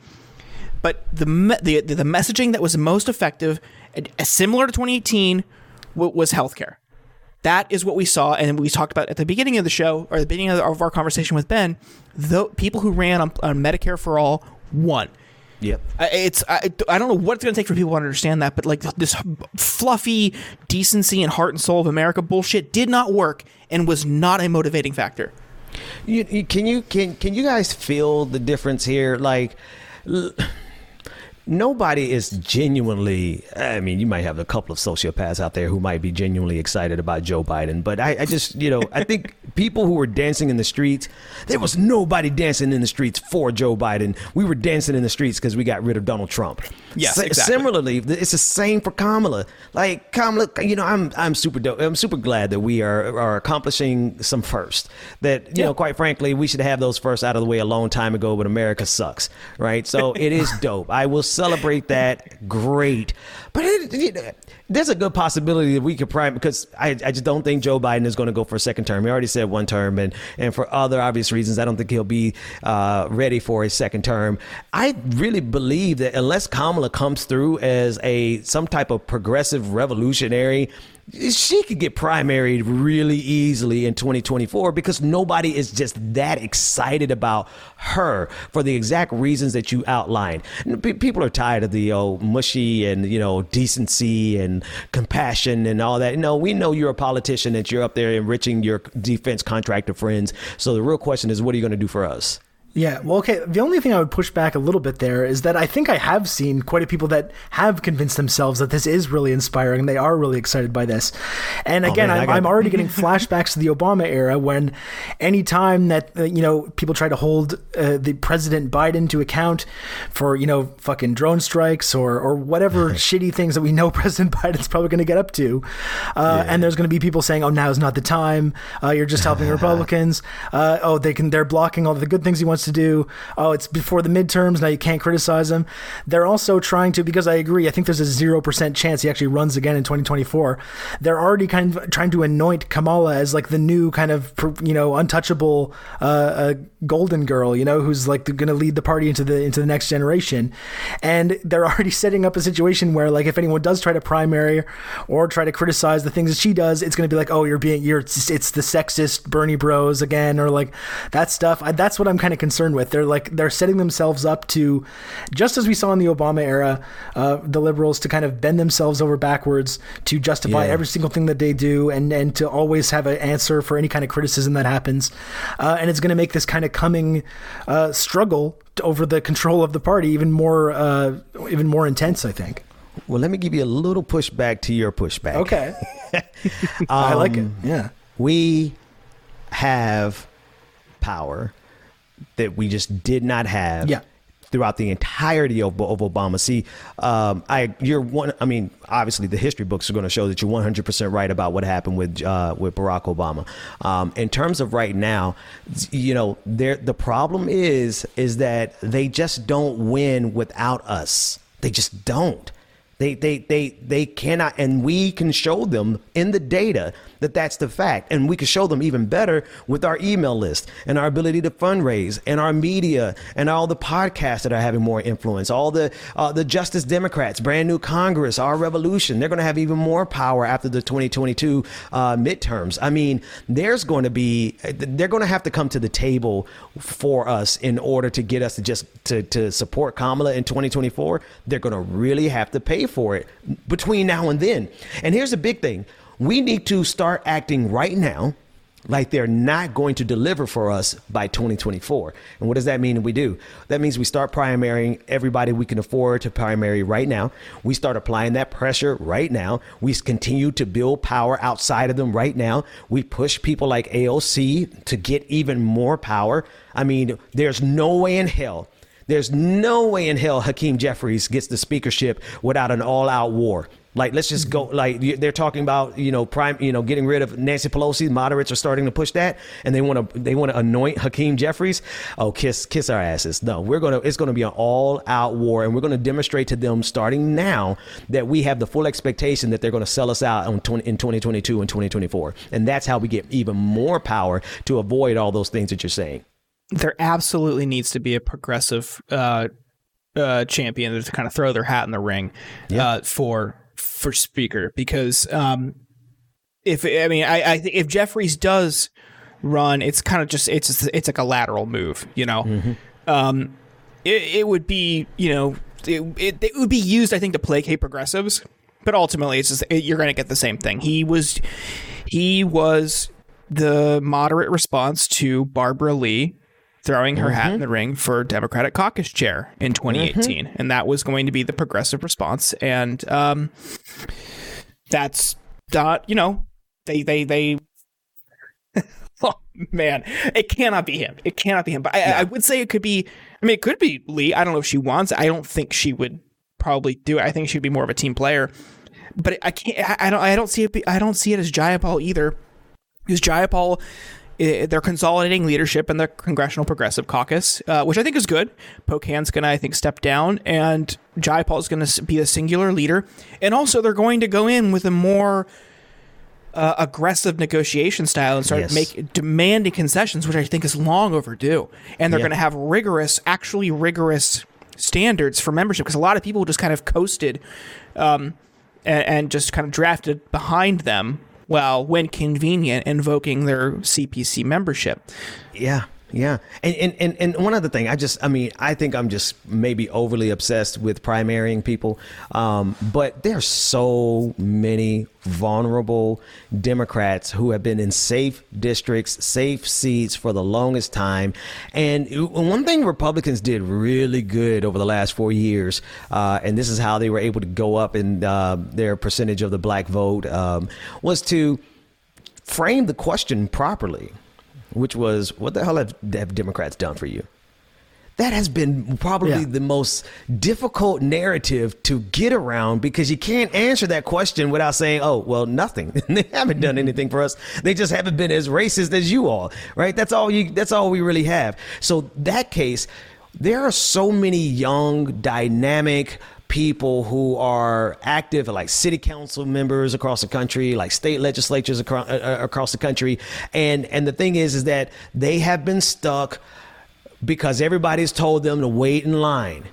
But the me- the the messaging that was most effective, uh, similar to 2018, was healthcare. That is what we saw, and we talked about at the beginning of the show, or the beginning of our conversation with Ben. The people who ran on, on Medicare for all won. Yep. It's I, I don't know what it's going to take for people to understand that, but like this fluffy decency and heart and soul of America bullshit did not work and was not a motivating factor. You, you, can you can can you guys feel the difference here? Like. L- nobody is genuinely i mean you might have a couple of sociopaths out there who might be genuinely excited about joe biden but i, I just you know i think people who were dancing in the streets there was nobody dancing in the streets for joe biden. We were dancing in the streets because we got rid of donald trump yes exactly. similarly it's the same for kamala like kamala you know i'm i'm super dope i'm super glad that we are are accomplishing some first that you yeah. know quite frankly we should have those first out of the way a long time ago but america sucks right so it is dope i will celebrate that, great. But it, there's a good possibility that we could prime because I, I just don't think Joe Biden is going to go for a second term. He already said one term, and and for other obvious reasons, I don't think he'll be uh, ready for a second term. I really believe that unless Kamala comes through as a some type of progressive revolutionary she could get primaried really easily in 2024 because nobody is just that excited about her for the exact reasons that you outlined. People are tired of the old mushy and you know decency and compassion and all that. No, we know you're a politician that you're up there enriching your defense contractor friends. So the real question is, what are you going to do for us? Yeah, well, okay. The only thing I would push back a little bit there is that I think I have seen quite a people that have convinced themselves that this is really inspiring and they are really excited by this. And oh, again, oh, man, I'm. I'm, already getting flashbacks to the Obama era when any time that uh, you know people try to hold uh, the President Biden to account for you know fucking drone strikes or or whatever shitty things that we know President Biden's probably going to get up to, uh, yeah. and there's going to be people saying, "Oh, now is not the time. Uh, you're just helping Republicans. Uh, oh, they can. They're blocking all the good things he wants." To do. Oh, it's before the midterms. Now you can't criticize him. They're also trying to, because I agree, I think there's a 0% chance he actually runs again in 2024. They're already kind of trying to anoint Kamala as like the new kind of, you know, untouchable uh, uh, golden girl, you know, who's like going to lead the party into the, into the next generation. And they're already setting up a situation where like if anyone does try to primary or try to criticize the things that she does, it's going to be like, oh, you're being, you're, it's, it's the sexist Bernie bros again, or like that stuff. I, that's what I'm kind of concerned with. They're like they're setting themselves up to, just as we saw in the Obama era, uh, the liberals to kind of bend themselves over backwards to justify yeah. every single thing that they do, and and to always have an answer for any kind of criticism that happens, uh, and it's going to make this kind of coming uh, struggle over the control of the party even more uh, even more intense. I think. Well, let me give you a little pushback to your pushback. Okay. um, I like it. Yeah. We have power that we just did not have. Yeah. Throughout the entirety of, of Obama, see, um, I you're one. I mean, obviously, the history books are going to show that you're 100 percent right about what happened with uh, with Barack Obama. Um, in terms of right now, you know, there the problem is is that they just don't win without us. They just don't. They, they, they, they cannot, and we can show them in the data that that's the fact. And we can show them even better with our email list and our ability to fundraise and our media and all the podcasts that are having more influence, all the, uh, the Justice Democrats, brand new Congress, our revolution. They're going to have even more power after the 2022 uh, midterms. I mean, there's going to be, they're going to have to come to the table for us in order to get us to just to, to support Kamala in 2024. They're going to really have to pay for it between now and then. And here's the big thing we need to start acting right now like they're not going to deliver for us by 2024. And what does that mean we do? That means we start primarying everybody we can afford to primary right now. We start applying that pressure right now. We continue to build power outside of them right now. We push people like AOC to get even more power. I mean, there's no way in hell. There's no way in hell Hakeem Jeffries gets the speakership without an all out war. Like, let's just go. Like, they're talking about you know prime, you know, getting rid of Nancy Pelosi. Moderates are starting to push that, and they want to they want to anoint Hakeem Jeffries. Oh, kiss kiss our asses. No, we're gonna it's gonna be an all out war, and we're gonna demonstrate to them starting now that we have the full expectation that they're gonna sell us out in 20, in 2022 and 2024, and that's how we get even more power to avoid all those things that you're saying. There absolutely needs to be a progressive. Uh, uh, champion to kind of throw their hat in the ring yeah. uh, for for speaker because um, if I mean I, I think if Jeffries does run, it's kind of just it's it's like a lateral move, you know. Mm-hmm. Um, it, it would be you know it, it, it would be used I think to placate progressives, but ultimately it's just it, you're going to get the same thing. He was he was the moderate response to Barbara Lee throwing her mm-hmm. hat in the ring for Democratic caucus chair in 2018, mm-hmm. and that was going to be the progressive response. And um, that's not, you know, they they they. oh man, it cannot be him. It cannot be him. But I, yeah. I would say it could be. I mean, it could be Lee. I don't know if she wants. It. I don't think she would probably do it. I think she'd be more of a team player. But I can't. I, I don't. I don't see it. I don't see it as Jayapal either, because Jayapal they're consolidating leadership in the Congressional Progressive Caucus, uh, which I think is good. Pocan's going to, I think, step down, and Jayapal is going to be a singular leader. And also, they're going to go in with a more uh, aggressive negotiation style and start Yes. make demanding concessions, which I think is long overdue. And they're going to have rigorous, actually rigorous standards for membership because a lot of people just kind of coasted um, and, and just kind of drafted behind them while, when convenient, invoking their CPC membership. Yeah, yeah. And, and and and one other thing, I just, I mean, I think I'm just maybe overly obsessed with primarying people, um, but there's so many vulnerable Democrats who have been in safe districts, safe seats for the longest time. And one thing Republicans did really good over the last four years, uh, and this is how they were able to go up in uh, their percentage of the black vote, um, was to frame the question properly which was what the hell have, have Democrats done for you? That has been probably Yeah. the most difficult narrative to get around because you can't answer that question without saying, "Oh, well, nothing. they haven't done anything for us. They just haven't been as racist as you all." Right? That's all you that's all we really have. So that case, there are so many young, dynamic people who are active like city council members across the country like state legislatures across, uh, across the country. And and the thing is is that they have been stuck because everybody's told them to wait in line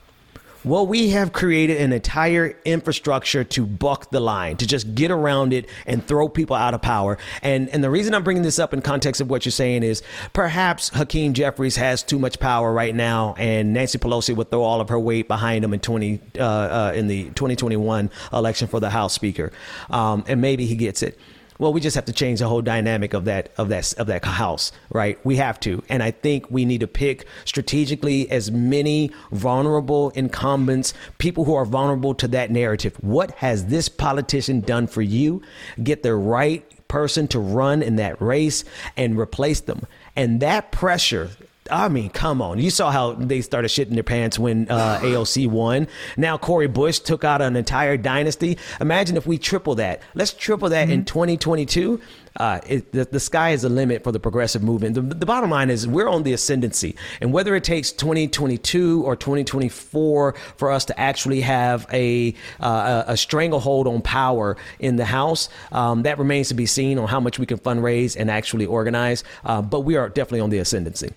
well, we have created an entire infrastructure to buck the line, to just get around it and throw people out of power. And and the reason I'm bringing this up in context of what you're saying is perhaps Hakeem Jeffries has too much power right now, and Nancy Pelosi would throw all of her weight behind him in 20 uh, uh, in the 2021 election for the House Speaker, um, and maybe he gets it. Well, we just have to change the whole dynamic of that of that of that house, right? We have to, and I think we need to pick strategically as many vulnerable incumbents, people who are vulnerable to that narrative. What has this politician done for you? Get the right person to run in that race and replace them, and that pressure. I mean, come on. You saw how they started shitting their pants when uh, AOC won. Now Cori Bush took out an entire dynasty. Imagine if we triple that. Let's triple that in 2022. Uh, it, the, the sky is the limit for the progressive movement. The, the bottom line is we're on the ascendancy. And whether it takes 2022 or 2024 for us to actually have a, uh, a a stranglehold on power in the House, um, that remains to be seen on how much we can fundraise and actually organize. Uh, but we are definitely on the ascendancy.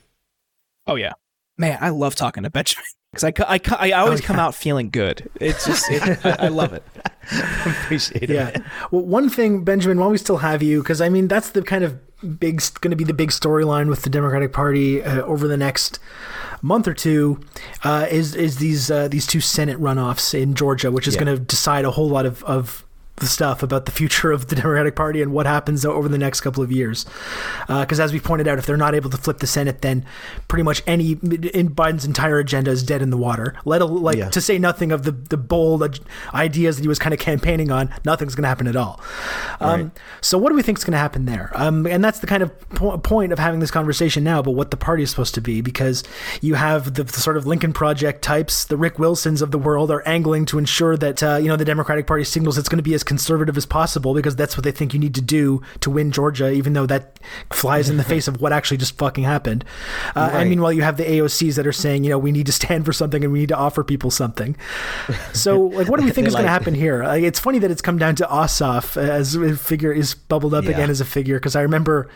Oh yeah, man, I love talking to Benjamin because I, co- I, co- I always come out feeling good. It's just it, I, I love it. Appreciate it. Yeah. Well, one thing, Benjamin, while we still have you, because I mean that's the kind of big going to be the big storyline with the Democratic Party uh, over the next month or two uh, is is these uh, these two Senate runoffs in Georgia, which is Yeah. going to decide a whole lot of of the stuff about the future of the Democratic Party and what happens over the next couple of years. Because as we pointed out, if they're not able to flip the Senate, then pretty much any in Biden's entire agenda is dead in the water. Let like Yeah. to say nothing of the the bold ideas that he was kind of campaigning on. Nothing's going to happen at all. Um, Right. So what do we think is going to happen there? Um, and that's the kind of po- point of having this conversation now about what the party is supposed to be, because you have the, the sort of Lincoln Project types, the Rick Wilsons of the world, are angling to ensure that uh, you know the Democratic Party signals it's going to be as conservative as possible because that's what they think you need to do to win Georgia, even though that flies in the face of what actually just fucking happened. Uh, And Right. meanwhile, you have the AOCs that are saying, you know, we need to stand for something and we need to offer people something. So, like, what do we think is going to happen here? Like, it's funny that it's come down to Ossoff as a figure is bubbled up Yeah. again as a figure because I remember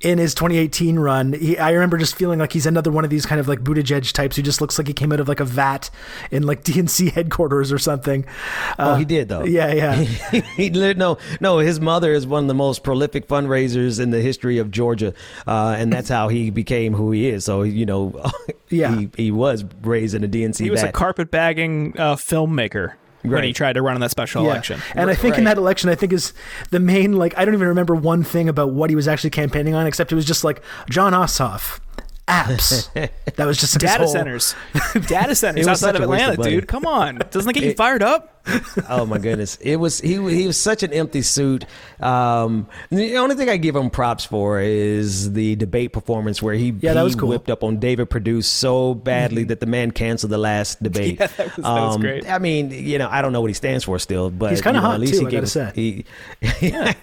in his 2018 run, he, I remember just feeling like he's another one of these kind of like Buttigieg types who just looks like he came out of like a vat in like DNC headquarters or something. Oh, Uh, he did though. Yeah, yeah. he lit- no, no. His mother is one of the most prolific fundraisers in the history of Georgia, uh, and that's how he became who he is. So you know, Yeah. he, he was raised in a DNC. He was a vat. carpetbagging uh, filmmaker when he tried to run in that special Yeah. election. And I think in that election, I think is the main like I don't even remember one thing about what he was actually campaigning on, except it was just like Jon Ossoff, apps. that was just Data whole- centers, data centers outside of a of Atlanta, dude. Come on, doesn't that get you fired up? Oh my goodness, it was he. He was such an empty suit. Um, the only thing I give him props for is the debate performance where he, Yeah, that he was cool. whipped up on David Perdue so badly that the man canceled the last debate. Yeah, that was- that was great. I mean, you know, I don't know what he stands for still, but He's kinda you know, hot, at least too, he I gave us- He,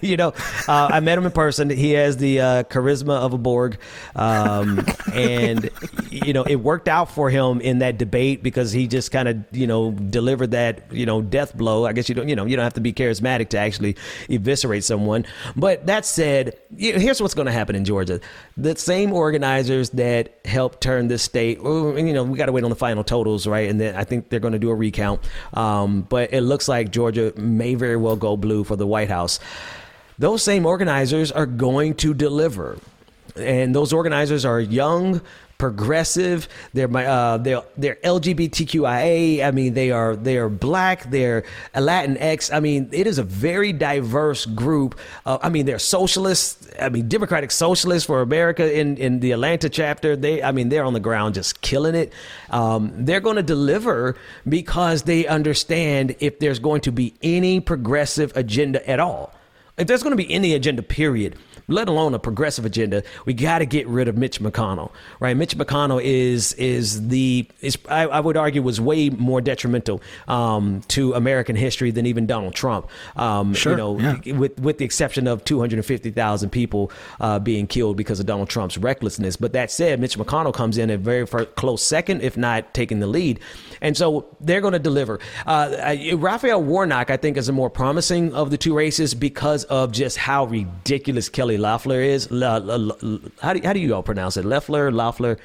you know, uh, I met him in person. He has the uh, charisma of a Borg, um, and you know, it worked out for him in that debate because he just kind of you know delivered that you know death blow. I guess you don't you know you don't have to be charismatic to actually eviscerate someone. But that said, here's what's going to happen in Georgia: the same organizers that helped turn this state. You know, we got to wait on the final totals, right? And then I think they're going to do a recount. Um, but it looks like Georgia may very well go blue for the White House. Those same organizers are going to deliver and those organizers are young progressive. They're my uh they're they're lgbtqia i mean they are they are black. They're latinx i mean it is a very diverse group. Uh, i mean they're socialists. I mean democratic socialists for america in in the atlanta chapter. They i mean they're on the ground just killing it. Um they're going to deliver because they understand if there's going to be any progressive agenda at all. If there's going to be any agenda, period, let alone a progressive agenda, we got to get rid of Mitch McConnell, right? Mitch McConnell is is the is I, I would argue was way more detrimental um, to American history than even Donald Trump. Um, Sure, you know, yeah. with with the exception of 250,000 people uh, being killed because of Donald Trump's recklessness. But that said, Mitch McConnell comes in a very fir- close second, if not taking the lead, and so they're going to deliver. Uh, Raphael Warnock, I think, is the more promising of the two races because of just how ridiculous Kelly Loeffler is. La- la- la- how do how do you all pronounce it? Loeffler, Loeffler.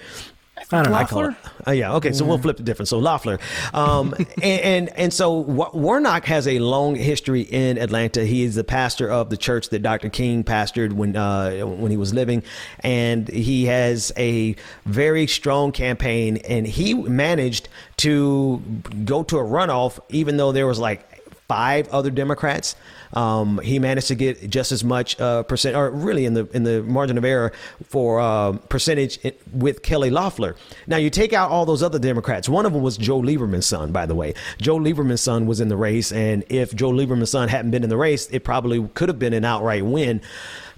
I don't know. I call it. Uh, yeah. Okay. So we'll flip the difference. So Loeffler, um, and, and and so Wa- Warnock has a long history in Atlanta. He is the pastor of the church that Dr. King pastored when uh, when he was living, and he has a very strong campaign. And he managed to go to a runoff, even though there was like five other Democrats. Um, he managed to get just as much uh, percent, or really in the in the margin of error for uh, percentage with Kelly Loeffler. Now you take out all those other Democrats. One of them was Joe Lieberman's son, by the way. Joe Lieberman's son was in the race, and if Joe Lieberman's son hadn't been in the race, it probably could have been an outright win.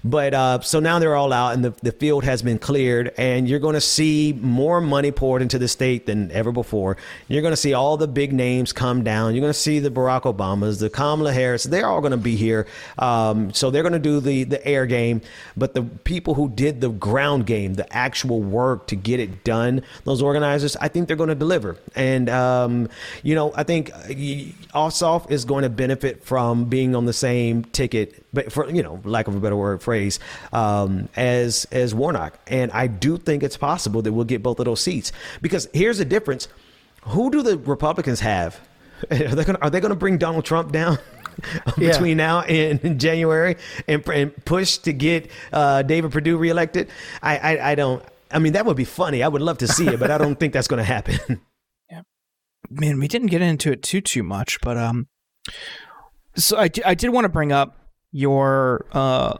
But uh, so now they're all out, and the, the field has been cleared, and you're going to see more money poured into the state than ever before. You're going to see all the big names come down. You're going to see the Barack Obamas, the Kamala Harris. They're all going to be here. Um, so they're going to do the the air game, but the people who did the ground game, the actual work to get it done, those organizers, I think they're going to deliver. And um, you know, I think uh, Ossoff is going to benefit from being on the same ticket, but for you know, lack of a better word phrase, um, as as Warnock. And I do think it's possible that we'll get both of those seats because here's the difference: who do the Republicans have? Are they going to, are they to bring Donald Trump down? Yeah. Between now and January, and, and push to get uh, David Perdue reelected, I, I I don't. I mean, that would be funny. I would love to see it, but I don't think that's going to happen. Yeah man, we didn't get into it too too much, but um, so I, I did want to bring up your uh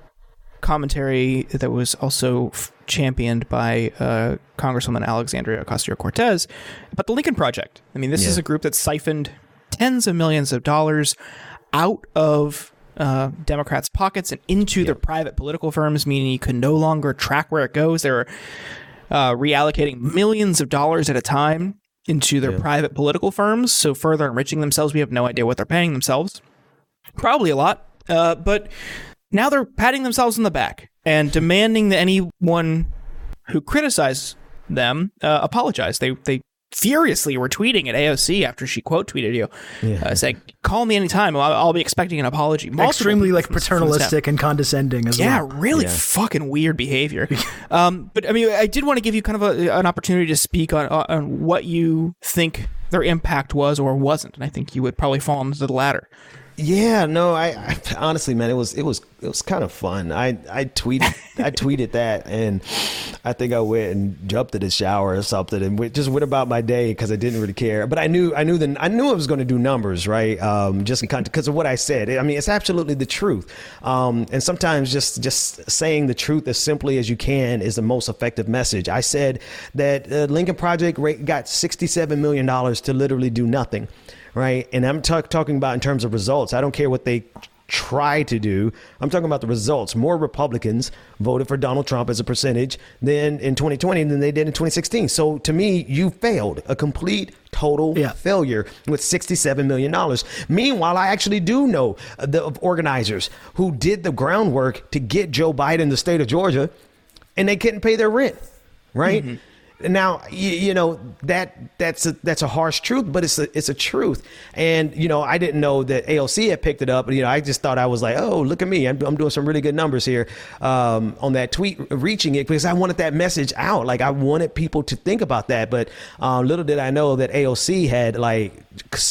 commentary that was also f- championed by uh, Congresswoman Alexandria Ocasio Cortez about the Lincoln Project. I mean, this is a group that siphoned tens of millions of dollars out of uh, Democrats' pockets and into their private political firms, meaning you can no longer track where it goes. They're uh, reallocating millions of dollars at a time into their private political firms, so further enriching themselves. We have no idea what they're paying themselves. Probably a lot. Uh, but now they're patting themselves on the back and demanding that anyone who criticizes them uh, apologize. They they furiously were tweeting at AOC after she quote tweeted you, uh, saying, "Call me anytime. I'll, I'll be expecting an apology." Multiple Extremely like from- from the staff. paternalistic and condescending as Yeah, well. really Yeah. fucking weird behavior. um, but I mean, I did want to give you kind of a, an opportunity to speak on, on what you think their impact was or wasn't, and I think you would probably fall into the latter. Yeah, no, I, I honestly, man, it was it was it was kind of fun. I I tweeted I tweeted that, and I think I went and jumped in the shower or something, and went, just went about my day because I didn't really care. But I knew I knew the I knew I was going to do numbers, right? Um, just because of what I said. I mean, it's absolutely the truth. Um, and sometimes just just saying the truth as simply as you can is the most effective message. I said that uh, Lincoln Project got sixty seven million dollars to literally do nothing right? And I'm talk, talking about in terms of results. I don't care what they try to do. I'm talking about the results. More Republicans voted for Donald Trump as a percentage than in 2020 than they did in 2016. So to me, you failed. A complete total Yeah. failure with $67 million. Meanwhile, I actually do know the organizers who did the groundwork to get Joe Biden the state of Georgia and they couldn't pay their rent, right? Mm-hmm. Now, you, you know that that's a that's a harsh truth, but it's a it's a truth. And you know, I didn't know that AOC had picked it up. You know, I just thought I was like, oh, look at me, I'm, I'm doing some really good numbers here um, on that tweet, reaching it because I wanted that message out. Like I wanted people to think about that. But um, little did I know that AOC had like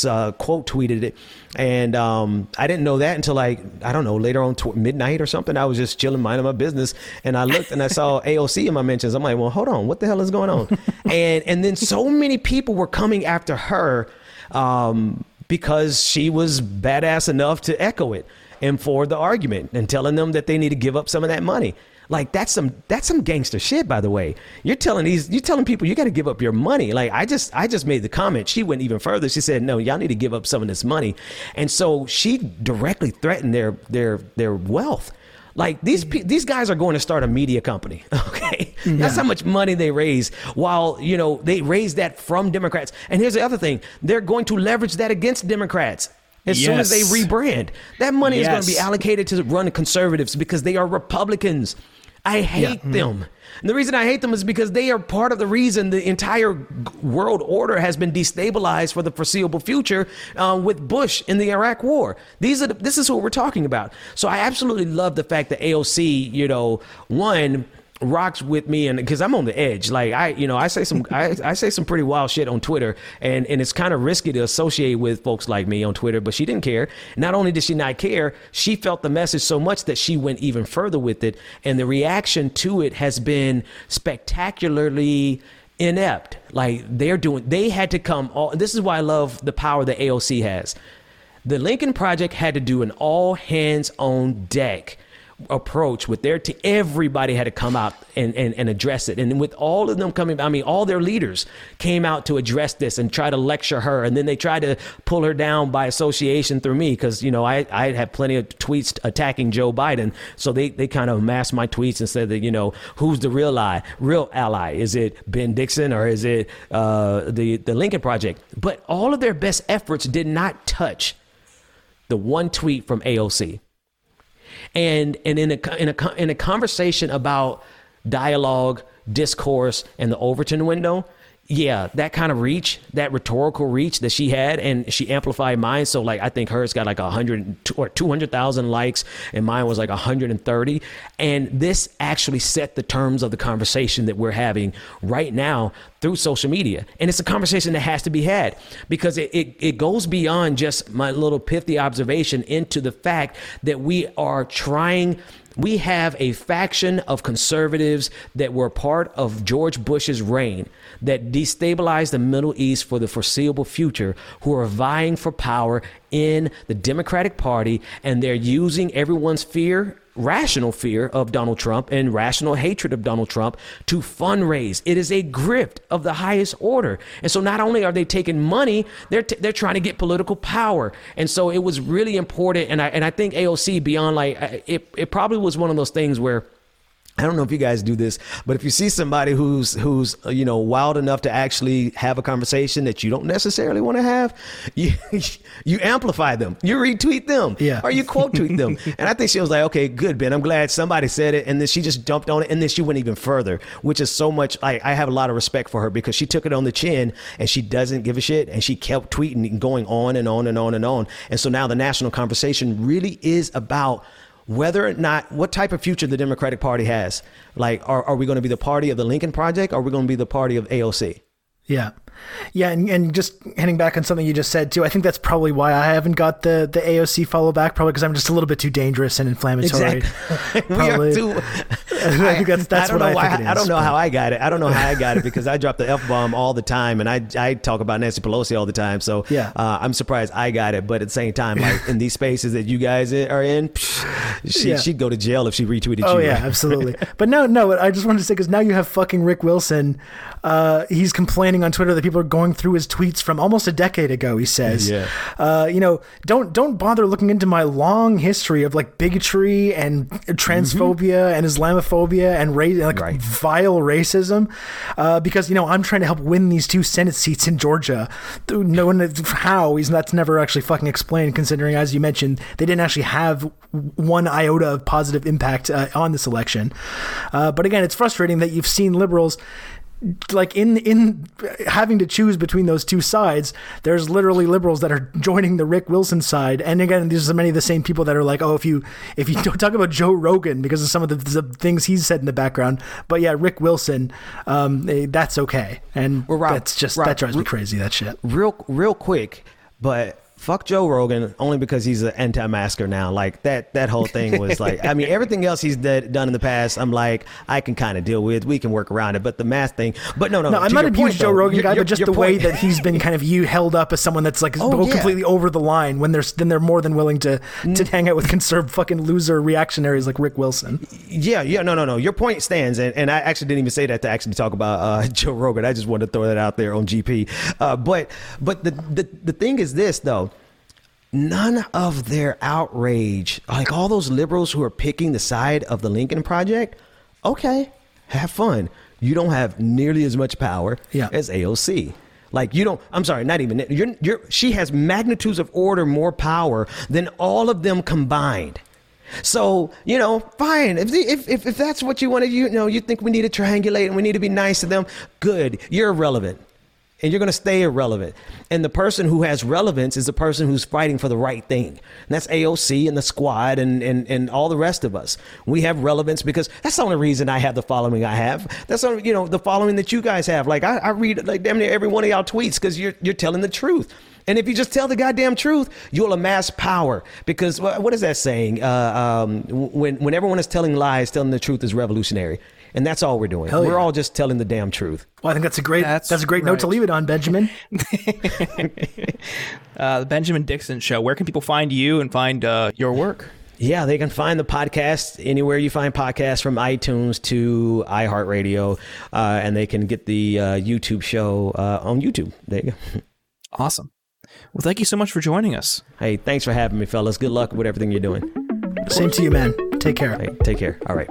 uh, quote tweeted it, and um, I didn't know that until like I don't know later on tw- midnight or something. I was just chilling, minding my business, and I looked and I saw AOC in my mentions. I'm like, well, hold on, what the hell is going on? and and then so many people were coming after her um, because she was badass enough to echo it and for the argument and telling them that they need to give up some of that money. Like that's some that's some gangster shit, by the way. You're telling these you're telling people you got to give up your money. Like I just I just made the comment. She went even further. She said, "No, y'all need to give up some of this money," and so she directly threatened their their their wealth. Like these pe- these guys are going to start a media company. Okay, that's how much money they raise. While you know they raise that from Democrats. And here's the other thing: they're going to leverage that against Democrats. As soon as they rebrand, that money is going to be allocated to run conservatives because they are Republicans. I hate them. And the reason I hate them is because they are part of the reason the entire world order has been destabilized for the foreseeable future uh, with Bush in the Iraq War. These are the, this is what we're talking about. So I absolutely love the fact that AOC, you know, one rocks with me and because I'm on the edge. Like I, you know, I say some I, I say some pretty wild shit on Twitter and, and it's kind of risky to associate with folks like me on Twitter, but she didn't care. Not only did she not care, she felt the message so much that she went even further with it. And the reaction to it has been spectacularly inept. Like they're doing they had to come all this is why I love the power that AOC has. The Lincoln Project had to do an all hands on deck approach with their team. Everybody had to come out and, and, and address it. And with all of them coming, I mean, all their leaders came out to address this and try to lecture her. And then they tried to pull her down by association through me because, you know, I, I had plenty of tweets attacking Joe Biden. So they, they kind of masked my tweets and said that, you know, who's the real ally? Real ally? Is it Ben Dixon or is it uh, the, the Lincoln Project? But all of their best efforts did not touch the one tweet from AOC and and in a in a in a conversation about dialogue, discourse, and the Overton window. Yeah, that kind of reach, that rhetorical reach that she had, and she amplified mine. So, like, I think hers got like a hundred or two hundred thousand likes, and mine was like hundred and thirty. And this actually set the terms of the conversation that we're having right now through social media. And it's a conversation that has to be had because it, it, it goes beyond just my little pithy observation into the fact that we are trying we have a faction of conservatives that were part of George Bush's reign that destabilized the Middle East for the foreseeable future, who are vying for power in the Democratic Party, and they're using everyone's fear rational fear of Donald Trump and rational hatred of Donald Trump to fundraise. It is a grift of the highest order. And so not only are they taking money, they're t- they're trying to get political power. And so it was really important and I and I think AOC beyond like uh, it it probably was one of those things where I don't know if you guys do this, but if you see somebody who's who's uh, you know wild enough to actually have a conversation that you don't necessarily want to have, you you amplify them, you retweet them, Yeah. or you quote tweet them. and I think she was like, okay, good, Ben. I'm glad somebody said it, and then she just jumped on it, and then she went even further, which is so much. I, I have a lot of respect for her because she took it on the chin, and she doesn't give a shit, and she kept tweeting and going on and on and on and on. And so now the national conversation really is about whether or not what type of future the Democratic Party has. Like, are, are we going to be the party of the Lincoln Project? Or are we going to be the party of AOC? Yeah. Yeah, and, and just hitting back on something you just said too, I think that's probably why I haven't got the, the AOC follow back, probably because I'm just a little bit too dangerous and inflammatory. we are Probably. too. I think that's, that's I don't what know I why. think it I don't know but- how I got it. I don't know how I got it because I drop the f bomb all the time, and I I talk about Nancy Pelosi all the time. So Yeah. uh, I'm surprised I got it. But at the same time, like in these spaces that you guys are in, psh, she, Yeah. she'd go to jail if she retweeted Oh you. yeah, absolutely. but no, no. I just wanted to say because now you have fucking Rick Wilson. Uh, he's complaining on Twitter that people are going through his tweets from almost a decade ago. He says, Yeah. uh, you know, don't don't bother looking into my long history of like bigotry and transphobia and Islamophobia and ra- like Right. vile racism, uh, because you know I'm trying to help win these two Senate seats in Georgia. No one how he's that's never actually fucking explained. Considering, as you mentioned, they didn't actually have one iota of positive impact uh, on this election. Uh, but again, it's frustrating that you've seen liberals like in in having to choose between those two sides there's literally liberals that are joining the rick wilson side. And again these are many of the same people that are like oh if you if you don't talk about joe rogan because of some of the, the things he's said in the background. But yeah rick wilson um eh, that's okay. And Well, Rob, that's just Rob, that drives me crazy that shit. real real quick, but fuck Joe Rogan only because he's an anti-masker now. Like that that whole thing was like I mean everything else he's did, done in the past. I'm like I can kind of deal with. We can work around it. But the mask thing. But no, no. no, I'm not a huge Joe Rogan your- guy, your- but just the way that he's been kind of you held up as someone that's like Oh, yeah. completely over the line when there's then they're more than willing to to hang out with conservative fucking loser reactionaries like Rick Wilson. Yeah, yeah, no, no, no. Your point stands, and, and I actually didn't even say that to actually talk about uh, Joe Rogan. I just wanted to throw that out there on GP. Uh, but but the, the the thing is this though. None of their outrage, like all those liberals who are picking the side of the Lincoln Project, okay, have fun. You don't have nearly as much power Yeah. as AOC. Like you don't. I'm sorry, not even. You're, you're, she has magnitudes of order more power than all of them combined. So you know, fine. If if if, if that's what you want to, you know, you think we need to triangulate and we need to be nice to them. Good. You're irrelevant, and you're going to stay irrelevant. And the person who has relevance is the person who's fighting for the right thing. And that's AOC and the squad and and and all the rest of us. We have relevance because that's the only reason I have the following I have. That's only, you know the following that you guys have. Like I, I read like damn near every one of y'all tweets because you're you're telling the truth. And if you just tell the goddamn truth, you'll amass power. Because what is that saying? Uh, um, when when everyone is telling lies, telling the truth is revolutionary, and that's all we're doing. Hell we're yeah. all just telling the damn truth. Well, I think that's a great That's that's, a great note to leave it on, Benjamin. Uh, the Benjamin Dixon Show. Where can people find you and find uh, your work? Yeah, they can find the podcast anywhere you find podcasts, from iTunes to iHeartRadio, uh, and they can get the uh, YouTube show uh, on YouTube. There you go. Awesome. Well, thank you so much for joining us. Hey, thanks for having me, fellas. Good luck with everything you're doing. Same to you, man. Take care. Hey, take care. All right.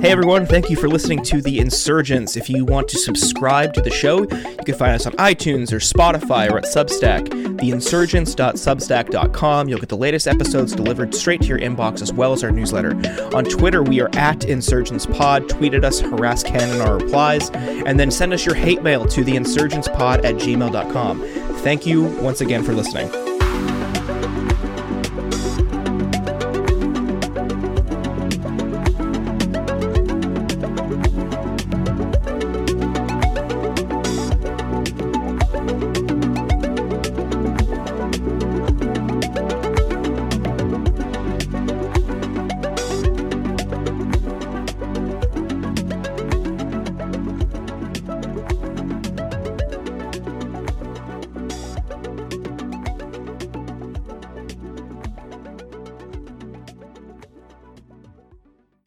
Hey everyone, thank you for listening to The Insurgents. If you want to subscribe to the show, you can find us on iTunes or Spotify or at Substack, theinsurgents.substack.com. You'll get the latest episodes delivered straight to your inbox as well as our newsletter. On Twitter, we are at Insurgents Pod. Tweet at us, harass Ken in our replies, and then send us your hate mail to theinsurgentspod at gmail.com. Thank you once again for listening.